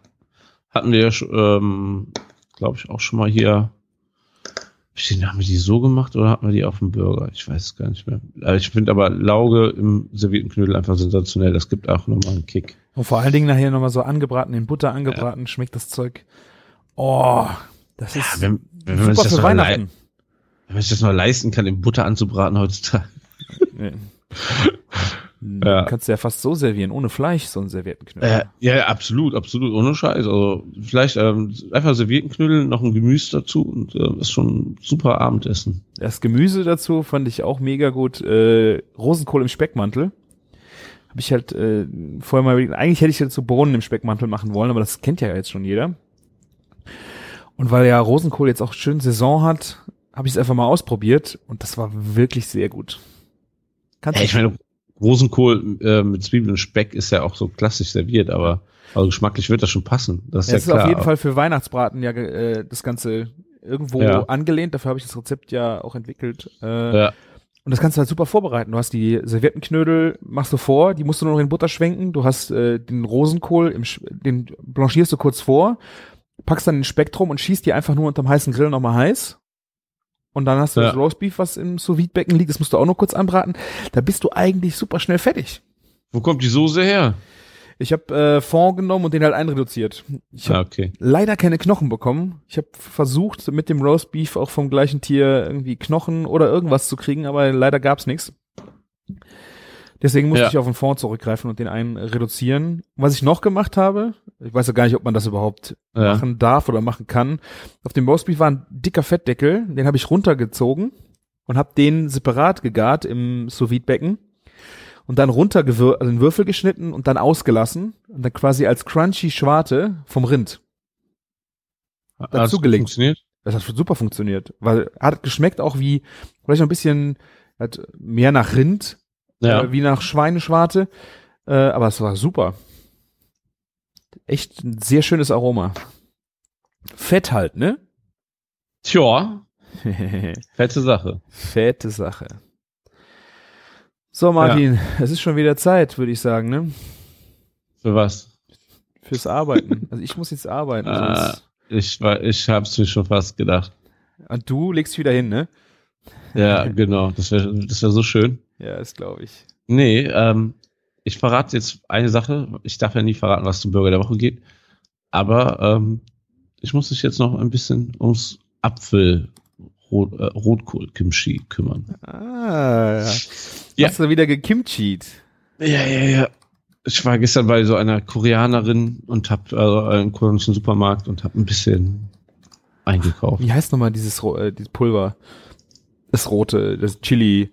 Hatten wir, ja ähm, glaube ich, auch schon mal hier. Haben wir die so gemacht oder hatten wir die auf dem Burger? Ich weiß es gar nicht mehr. Aber ich finde aber Lauge im Serviettenknödel einfach sensationell. Das gibt auch nochmal einen Kick. Und vor allen Dingen nachher nochmal so angebraten, in Butter angebraten, schmeckt das Zeug. Oh, das ist wenn, wenn, man sich super das für Weihnachten. wenn man sich das noch leisten kann, in Butter anzubraten heutzutage. Nee. Ja. Kannst du ja fast so servieren, ohne Fleisch, so ein Serviettenknödel. Äh, ja, ja, absolut, absolut, ohne Scheiß. Also vielleicht ähm, einfach Serviettenknödel, noch ein Gemüse dazu und äh, ist schon ein super Abendessen. Das Gemüse dazu fand ich auch mega gut. Äh, Rosenkohl im Speckmantel. Habe ich halt äh, vorher mal überlegt, eigentlich hätte ich jetzt so Bohnen im Speckmantel machen wollen, aber das kennt ja jetzt schon jeder. Und weil ja Rosenkohl jetzt auch schön Saison hat, habe ich es einfach mal ausprobiert und das war wirklich sehr gut. Kannst Ja, ich meine, Rosenkohl äh, mit Zwiebeln und Speck ist ja auch so klassisch serviert, aber also geschmacklich wird das schon passen. Das ist es ja ist klar. auf jeden Fall für Weihnachtsbraten ja äh, das Ganze irgendwo Ja. angelehnt. Dafür habe ich das Rezept ja auch entwickelt. Äh, Ja, Und das kannst du halt super vorbereiten. Du hast die Serviettenknödel, machst du vor, die musst du nur noch in Butter schwenken. Du hast äh, den Rosenkohl, im, den blanchierst du kurz vor, packst dann den Spektrum und schießt die einfach nur unterm heißen Grill nochmal heiß. Und dann hast du Ja. das Roastbeef, was im sous becken liegt, das musst du auch noch kurz anbraten. Da bist du eigentlich super schnell fertig. wo kommt die Soße her? Ich habe äh, Fond genommen und den halt einreduziert. Ich habe Ah, okay. leider keine Knochen bekommen. Ich habe versucht, mit dem Roastbeef auch vom gleichen Tier irgendwie Knochen oder irgendwas zu kriegen, aber leider gab's nichts. Deswegen musste Ja. ich auf den Fond zurückgreifen und den einen reduzieren. Was ich noch gemacht habe, ich weiß ja gar nicht, ob man das überhaupt Ja. machen darf oder machen kann. Auf dem Roastbeef war ein dicker Fettdeckel, den habe ich runtergezogen und habe den separat gegart im sous becken und dann runtergewür also in Würfel geschnitten und dann ausgelassen und dann quasi als crunchy Schwarte vom Rind. Dazugelegt. Funktioniert? Das hat super funktioniert, weil hat geschmeckt auch wie vielleicht noch ein bisschen halt mehr nach Rind, Ja. äh, wie nach Schweineschwarte, äh, aber es war super. Echt ein sehr schönes Aroma. Fett halt, ne? Tja, fette Sache. Fette Sache. So, Martin, es ist schon wieder Zeit, würde ich sagen, ne? Für was? Fürs Arbeiten. Also ich muss jetzt arbeiten. Ah, ich war, ich hab's mir schon fast gedacht. und du legst wieder hin, ne? Ja, genau. Das wäre das wär so schön. Ja, das glaube ich. Nee, ähm, ich verrate jetzt eine Sache. Ich darf ja nie verraten, was zum Burger der Woche geht. Aber ähm, ich muss mich jetzt noch ein bisschen ums Apfel Rot, äh, Rotkohl-Kimchi kümmern. Ah, ja. Ja. Hast du wieder gekimchied? Ja, ja, ja. Ich war gestern bei so einer Koreanerin und hab also einen koreanischen Supermarkt und hab ein bisschen eingekauft. Wie heißt nochmal dieses, äh, dieses Pulver? Das rote, das Chili.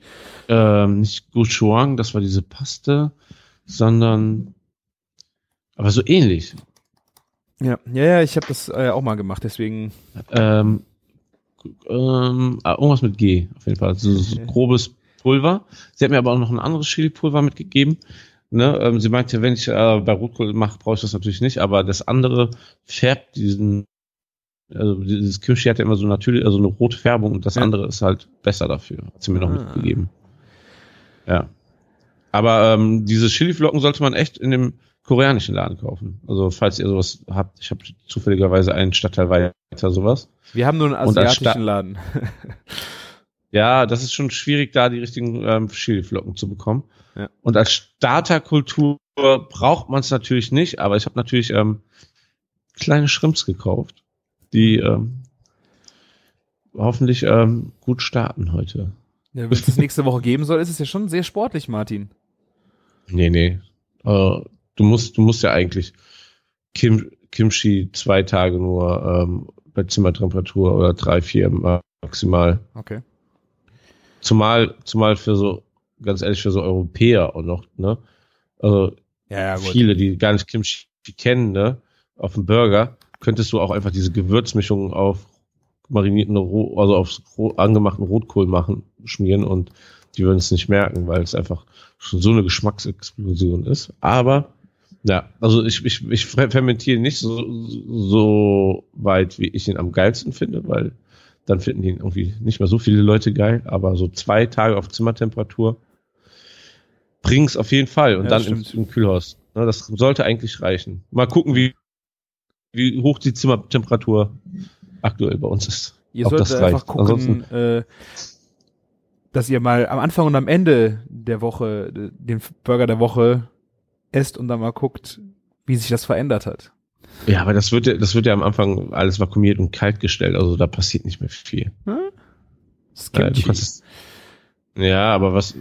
Ähm, nicht Gochujang, das war diese Paste, sondern aber so ähnlich. Ja, ja, ja ich habe das äh, auch mal gemacht, deswegen. Ähm, ähm, ah, irgendwas mit G, auf jeden Fall. So, so grobes Pulver. Sie hat mir aber auch noch ein anderes Chili-Pulver mitgegeben. Ne, ähm, sie meinte, wenn ich äh, bei Rotkohl mache, brauche ich das natürlich nicht, aber das andere färbt diesen, also dieses Kimchi hat ja immer so natürlich, also eine rote Färbung und das Ja. andere ist halt besser dafür. Hat sie mir noch Ah. mitgegeben. Ja. Aber ähm, diese Chili-Flocken sollte man echt in dem koreanischen Laden kaufen. Also falls ihr sowas habt, ich habe zufälligerweise einen Stadtteil weiter sowas. Wir haben nur einen asiatischen Laden. Ja, das ist schon schwierig, da die richtigen ähm, Chili-Flocken zu bekommen. Ja. Und als Starterkultur braucht man es natürlich nicht, aber ich habe natürlich ähm, kleine Shrimps gekauft, die ähm, hoffentlich ähm, gut starten heute. Ja, Wenn es nächste Woche geben soll, ist es ja schon sehr sportlich, Martin. Nee, nee. Äh, du musst, du musst ja eigentlich Kim, Kimchi zwei Tage nur ähm, bei Zimmertemperatur oder drei, vier ma- maximal. Okay. Zumal, zumal für so, ganz ehrlich, für so Europäer auch noch, ne? Also Ja, ja, viele, die gar nicht Kimchi kennen, ne? Auf dem Burger könntest du auch einfach diese Gewürzmischung auf marinierten, Ro also auf ro angemachten Rotkohl machen, schmieren und die würden es nicht merken, weil es einfach schon so eine Geschmacksexplosion ist. Aber ja, also ich, ich, ich fer- fermentiere nicht so, so weit, wie ich ihn am geilsten finde, weil dann finden ihn irgendwie nicht mehr so viele Leute geil, aber so zwei Tage auf Zimmertemperatur bring's auf jeden Fall und Ja, dann im, im Kühlhaus. Ne, das sollte eigentlich reichen. Mal gucken, wie, wie hoch die Zimmertemperatur aktuell bei uns ist. Ihr solltet einfach gucken, äh, dass ihr mal am Anfang und am Ende der Woche äh, den Burger der Woche esst und dann mal guckt, wie sich das verändert hat. Ja, aber das wird ja, das wird ja am Anfang alles vakuumiert und kalt gestellt, also da passiert nicht mehr viel. Das Äh, kannst ja, aber was,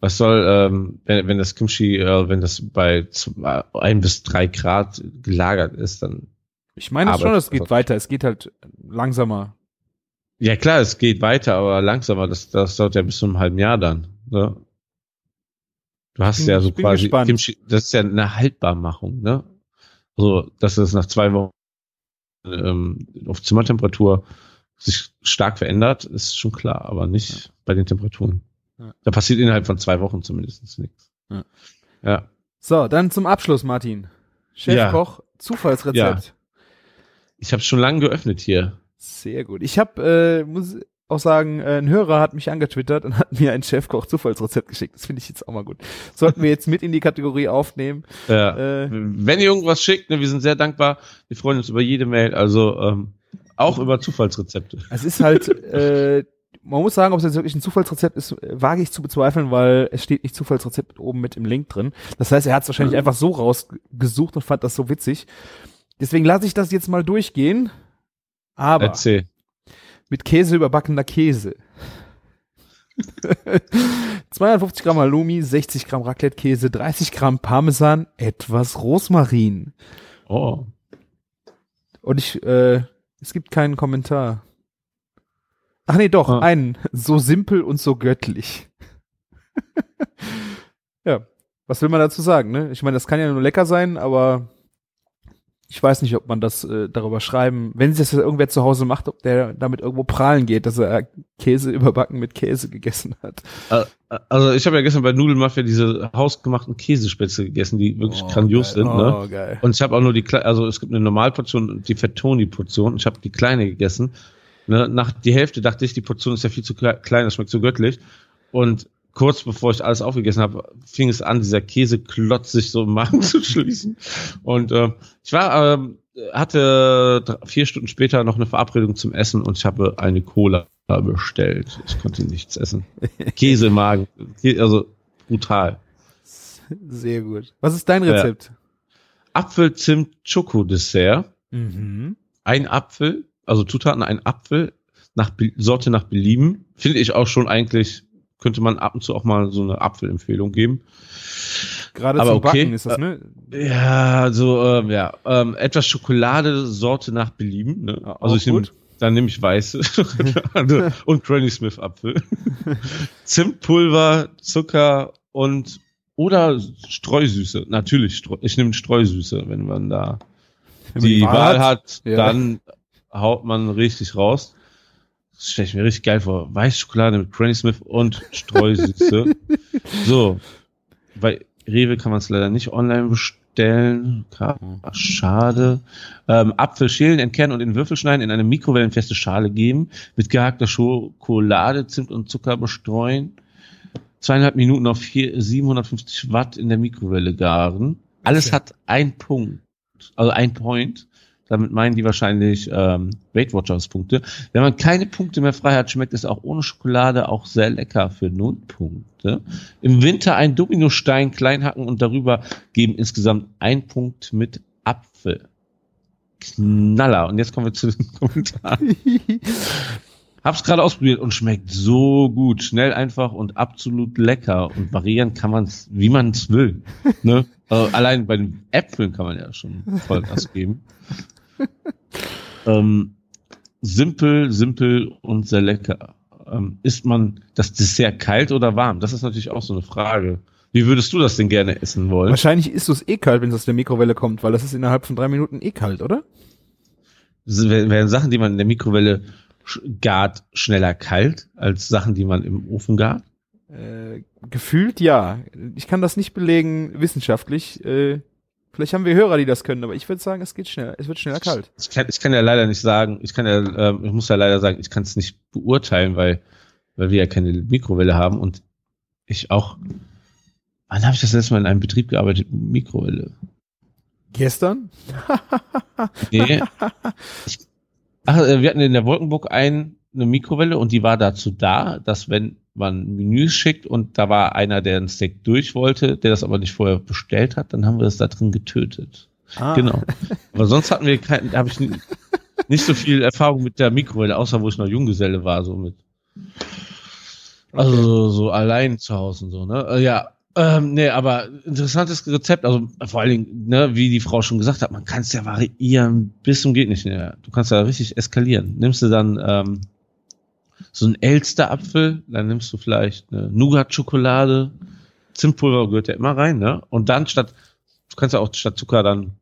was soll, ähm, wenn, wenn das Kimchi, äh, wenn das bei zwei, ein bis drei Grad gelagert ist, dann ich meine aber- schon, es geht weiter. Es geht halt langsamer. Ja klar, es geht weiter, aber langsamer. Das, das dauert ja bis zu einem halben Jahr dann. Ne? Du hast bin- ja so quasi. Kimchi, das ist ja eine Haltbarmachung, ne? Also, dass es nach zwei Wochen ähm, auf Zimmertemperatur sich stark verändert, ist schon klar, aber nicht bei den Temperaturen. Ja. Da passiert innerhalb von zwei Wochen zumindest nichts. Ja. Ja. So, dann zum Abschluss, Martin. Chefkoch, Zufallsrezept. Ich habe schon lange geöffnet hier. Sehr gut. Ich habe, äh, muss auch sagen, äh, ein Hörer hat mich angetwittert und hat mir ein Chefkoch-Zufallsrezept geschickt. Das finde ich jetzt auch mal gut. Sollten wir jetzt mit in die Kategorie aufnehmen. Ja. Äh, Wenn ihr irgendwas schickt, ne, wir sind sehr dankbar. Wir freuen uns über jede Mail, also ähm, auch über Zufallsrezepte. es ist halt, äh, man muss sagen, ob es jetzt wirklich ein Zufallsrezept ist, wage ich zu bezweifeln, weil es steht nicht Zufallsrezept oben mit im Link drin. Das heißt, er hat es wahrscheinlich einfach so rausgesucht und fand das so witzig. Deswegen lasse ich das jetzt mal durchgehen. Aber Erzähl. mit Käse überbackener Käse. 250 Gramm Halloumi, 60 Gramm Raclette-Käse, 30 Gramm Parmesan, etwas Rosmarin. Oh. Und ich, äh, es gibt keinen Kommentar. Ach nee, doch, Ah. einen. So simpel und so göttlich. ja, was will man dazu sagen, ne? Ich meine, das kann ja nur lecker sein, aber ich weiß nicht, ob man das äh, darüber schreiben, wenn sich das irgendwer zu Hause macht, ob der damit irgendwo prahlen geht, dass er Käse überbacken mit Käse gegessen hat. Also ich habe ja gestern bei Nudelmafia diese hausgemachten Käsespätzle gegessen, die wirklich Oh, grandios geil. sind. Ne? Oh, geil. Und ich habe auch nur die kleine, also es gibt eine Normalportion und die Fettoni-Portion. Ich habe die kleine gegessen. Ne? Nach die Hälfte dachte ich, die Portion ist ja viel zu kle- klein, das schmeckt so göttlich. Und kurz bevor ich alles aufgegessen habe, fing es an, dieser Käseklotz sich so im Magen zu schließen. Und äh, ich war, ähm, hatte vier Stunden später noch eine Verabredung zum Essen und ich habe eine Cola bestellt. Ich konnte nichts essen. Käse im Magen. Also brutal. Sehr gut. Was ist dein Ja. Rezept? Apfel-Zimt-Schoko-Dessert. Mhm. ein Apfel, also Zutaten, ein Apfel, nach Sorte nach Belieben. Finde ich auch schon eigentlich, könnte man ab und zu auch mal so eine Apfelempfehlung geben. Gerade Aber zum okay. Backen ist das, ne? Ja, so, ähm, ja, ähm, etwas Schokolade, Sorte nach Belieben. Ne? Also auch ich nehme, dann nehme ich weiße und Granny Smith Apfel. Zimtpulver, Zucker und oder Streusüße. Natürlich, ich nehme Streusüße, wenn man da Wenn man die Wahl hat, Ja. dann haut man richtig raus. Das stelle ich mir richtig geil vor. Weißschokolade mit Granny Smith und Streusüße. so. Bei Rewe kann man es leider nicht online bestellen. Ach, schade. Ähm, Apfel schälen, entkernen und in Würfel schneiden, in eine mikrowellenfeste Schale geben, mit gehackter Schokolade, Zimt und Zucker bestreuen. Zweieinhalb Minuten auf vier, 750 Watt in der Mikrowelle garen. Alles Okay. hat ein Punkt, also ein Point. Damit meinen die wahrscheinlich ähm, Weight Watchers Punkte. Wenn man keine Punkte mehr frei hat, schmeckt es auch ohne Schokolade auch sehr lecker für null Punkte. Im Winter ein Dominostein klein hacken und darüber geben insgesamt ein Punkt mit Apfel. Knaller. Und jetzt kommen wir zu den Kommentaren. Hab's gerade ausprobiert und schmeckt so gut. Schnell, einfach und absolut lecker. Und variieren kann man's, wie man's will. Ne? Also allein bei den Äpfeln kann man ja schon Vollgas geben. ähm, simpel, simpel und sehr lecker. Ähm, isst man das Dessert kalt oder warm? Das ist natürlich auch so eine Frage. Wie würdest du das denn gerne essen wollen? Wahrscheinlich ist es eh kalt, wenn es aus der Mikrowelle kommt, weil das ist innerhalb von drei Minuten eh kalt, oder? Das wären Sachen, die man in der Mikrowelle gart, schneller kalt als Sachen, die man im Ofen gart? Äh, gefühlt ja. Ich kann das nicht belegen wissenschaftlich. Äh, vielleicht haben wir Hörer, die das können, aber ich würde sagen, es geht schneller. Es wird schneller kalt. Ich kann, ich kann ja leider nicht sagen, ich kann ja, ähm, ich muss ja leider sagen, ich kann es nicht beurteilen, weil, weil wir ja keine Mikrowelle haben und ich auch. Wann habe ich das letzte Mal in einem Betrieb gearbeitet mit Mikrowelle? Gestern? Nee. ich, ach, äh, wir hatten in der Wolkenburg ein, eine Mikrowelle und die war dazu da, dass wenn man Menüs schickt und da war einer, der ein Steak durch wollte, der das aber nicht vorher bestellt hat, dann haben wir das da drin getötet. Ah. Genau. Aber sonst hatten wir kein, habe ich nicht so viel Erfahrung mit der Mikrowelle, außer wo ich noch Junggeselle war, so mit. Also so, so allein zu Hause und so, ne? Äh, Ja, ähm, nee, aber interessantes Rezept, also vor allen Dingen, ne, wie die Frau schon gesagt hat, man kann es ja variieren bis zum geht nicht mehr. Du kannst ja richtig eskalieren. Nimmst du dann ähm, so einen Elsterapfel, dann nimmst du vielleicht eine Nougat-Schokolade, Zimtpulver gehört ja immer rein, ne? Und dann statt, du kannst ja auch statt Zucker dann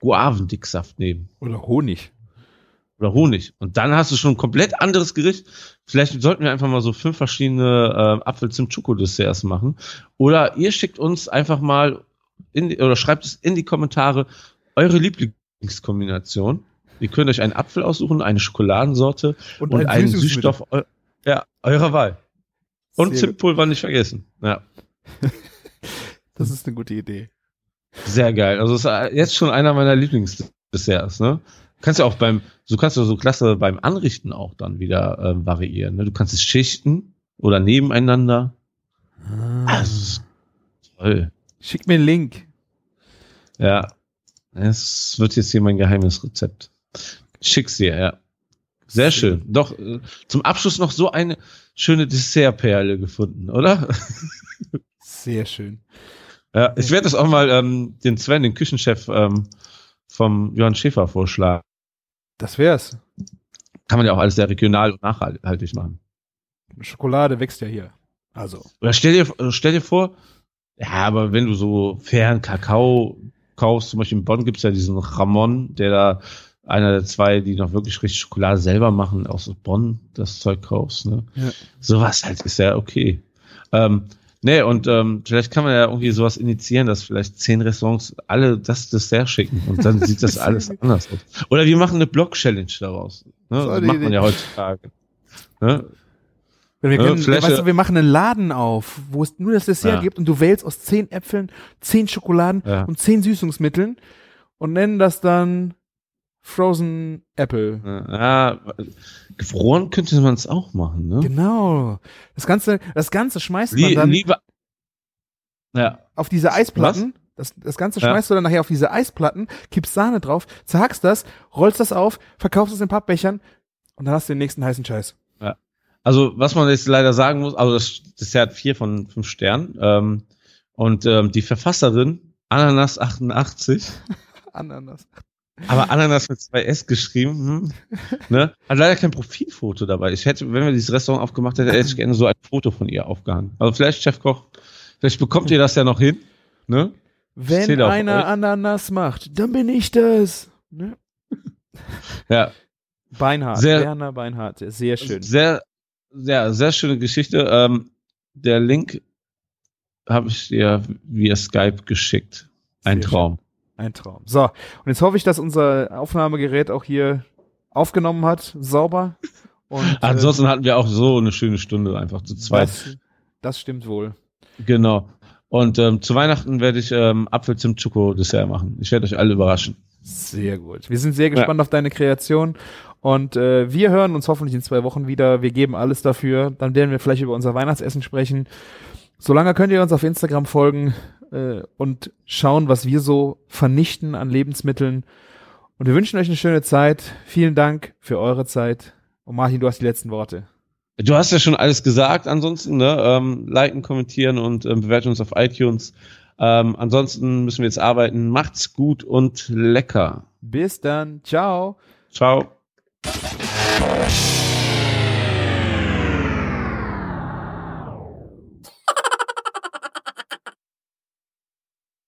Guavendicksaft nehmen Oder Honig. oder Honig. Und dann hast du schon ein komplett anderes Gericht. Vielleicht sollten wir einfach mal so fünf verschiedene äh, Apfel-Zimt-Schoko-Desserts machen. Oder ihr schickt uns einfach mal in oder schreibt es in die Kommentare eure Lieblingskombination. Ihr könnt euch einen Apfel aussuchen, eine Schokoladensorte und, ein einen. Süßstoff eu ja, eurer Wahl. Und Sehr Zimtpulver nicht vergessen. Ja, Das ist eine gute Idee. sehr geil. Also ist äh, jetzt schon einer meiner Lieblingsdesserts, ne? Du kannst ja auch beim, du kannst ja so klasse beim Anrichten auch dann wieder ähm, variieren. Ne? Du kannst es schichten oder nebeneinander. Ah. Ist toll. Schick mir einen Link. Ja. Es wird jetzt hier mein geheimes Rezept. Schick's dir, ja. Sehr schön. Doch, äh, zum Abschluss noch so eine schöne Dessertperle gefunden, oder? Sehr schön. Ja, ich werde das auch mal ähm, den Sven, den Küchenchef ähm, vom Johann Schäfer vorschlagen. Das wär's. Kann man ja auch alles sehr regional und nachhaltig machen. Schokolade wächst ja hier. Also. Oder stell dir, äh, stell dir vor, ja, aber wenn du so fairen Kakao kaufst, zum Beispiel in Bonn gibt's ja diesen Ramon, der da einer der zwei, die noch wirklich richtig Schokolade selber machen, aus Bonn das Zeug kaufst, ne? Ja. Sowas halt ist ja okay. Ähm, nee, und ähm, vielleicht kann man ja irgendwie sowas initiieren, dass vielleicht zehn Restaurants alle das Dessert schicken und dann sieht das alles anders aus. Oder wir machen eine Blog-Challenge daraus. Ne? Das macht man ja heutzutage. Ne? Wenn wir, Ja, können, vielleicht- weißt du, wir machen einen Laden auf, wo es nur das Dessert Ja. gibt und du wählst aus zehn Äpfeln, zehn Schokoladen Ja. und zehn Süßungsmitteln und nennen das dann Frozen Apple. Ja, gefroren könnte man es auch machen, ne? Genau. Das Ganze, das Ganze schmeißt man Lie dann lieber. Ja, auf diese Eisplatten. Das, das Ganze Ja. schmeißt du dann nachher auf diese Eisplatten, kippst Sahne drauf, zerhackst das, rollst das auf, verkaufst es in Pappbechern und dann hast du den nächsten heißen Scheiß. also was man jetzt leider sagen muss, also das Dessert hat vier von fünf Sternen. Ähm, und ähm, die Verfasserin, Ananas 88, Ananas. Aber Ananas mit zwei S geschrieben, hm, ne, hat leider kein Profilfoto dabei. Ich hätte, wenn wir dieses Restaurant aufgemacht hätten, hätte ich gerne so ein Foto von ihr aufgehangen. Also vielleicht, Chefkoch, vielleicht bekommt ihr das ja noch hin, ne? Wenn einer. Ananas macht, dann bin ich das. Ne? Ja. Beinhardt, Sehr- Werner Beinhardt, sehr schön. Sehr, sehr, sehr schöne Geschichte. Ähm, der Link habe ich dir via Skype geschickt. Ein Sehr Traum. Ein Traum. So, und jetzt hoffe ich, dass unser Aufnahmegerät auch hier aufgenommen hat, sauber. Und, äh, Ansonsten hatten wir auch so eine schöne Stunde einfach zu zweit. das, das stimmt wohl. Genau. Und ähm, zu Weihnachten werde ich ähm, Apfel-Zimt-Schoko-Dessert machen. Ich werde euch alle überraschen. Sehr gut. Wir sind sehr gespannt auf deine Kreation und äh, wir hören uns hoffentlich in zwei Wochen wieder. Wir geben alles dafür. Dann werden wir vielleicht über unser Weihnachtsessen sprechen. Solange könnt ihr uns auf Instagram folgen äh, und schauen, was wir so vernichten an Lebensmitteln. Und wir wünschen euch eine schöne Zeit. Vielen Dank für eure Zeit. Und Martin, du hast die letzten Worte. Du hast ja schon alles gesagt, ansonsten, ne? Ähm, liken, kommentieren und ähm, bewerten uns auf iTunes. Ähm, ansonsten müssen wir jetzt arbeiten. Macht's gut und lecker. Bis dann. Ciao. Ciao.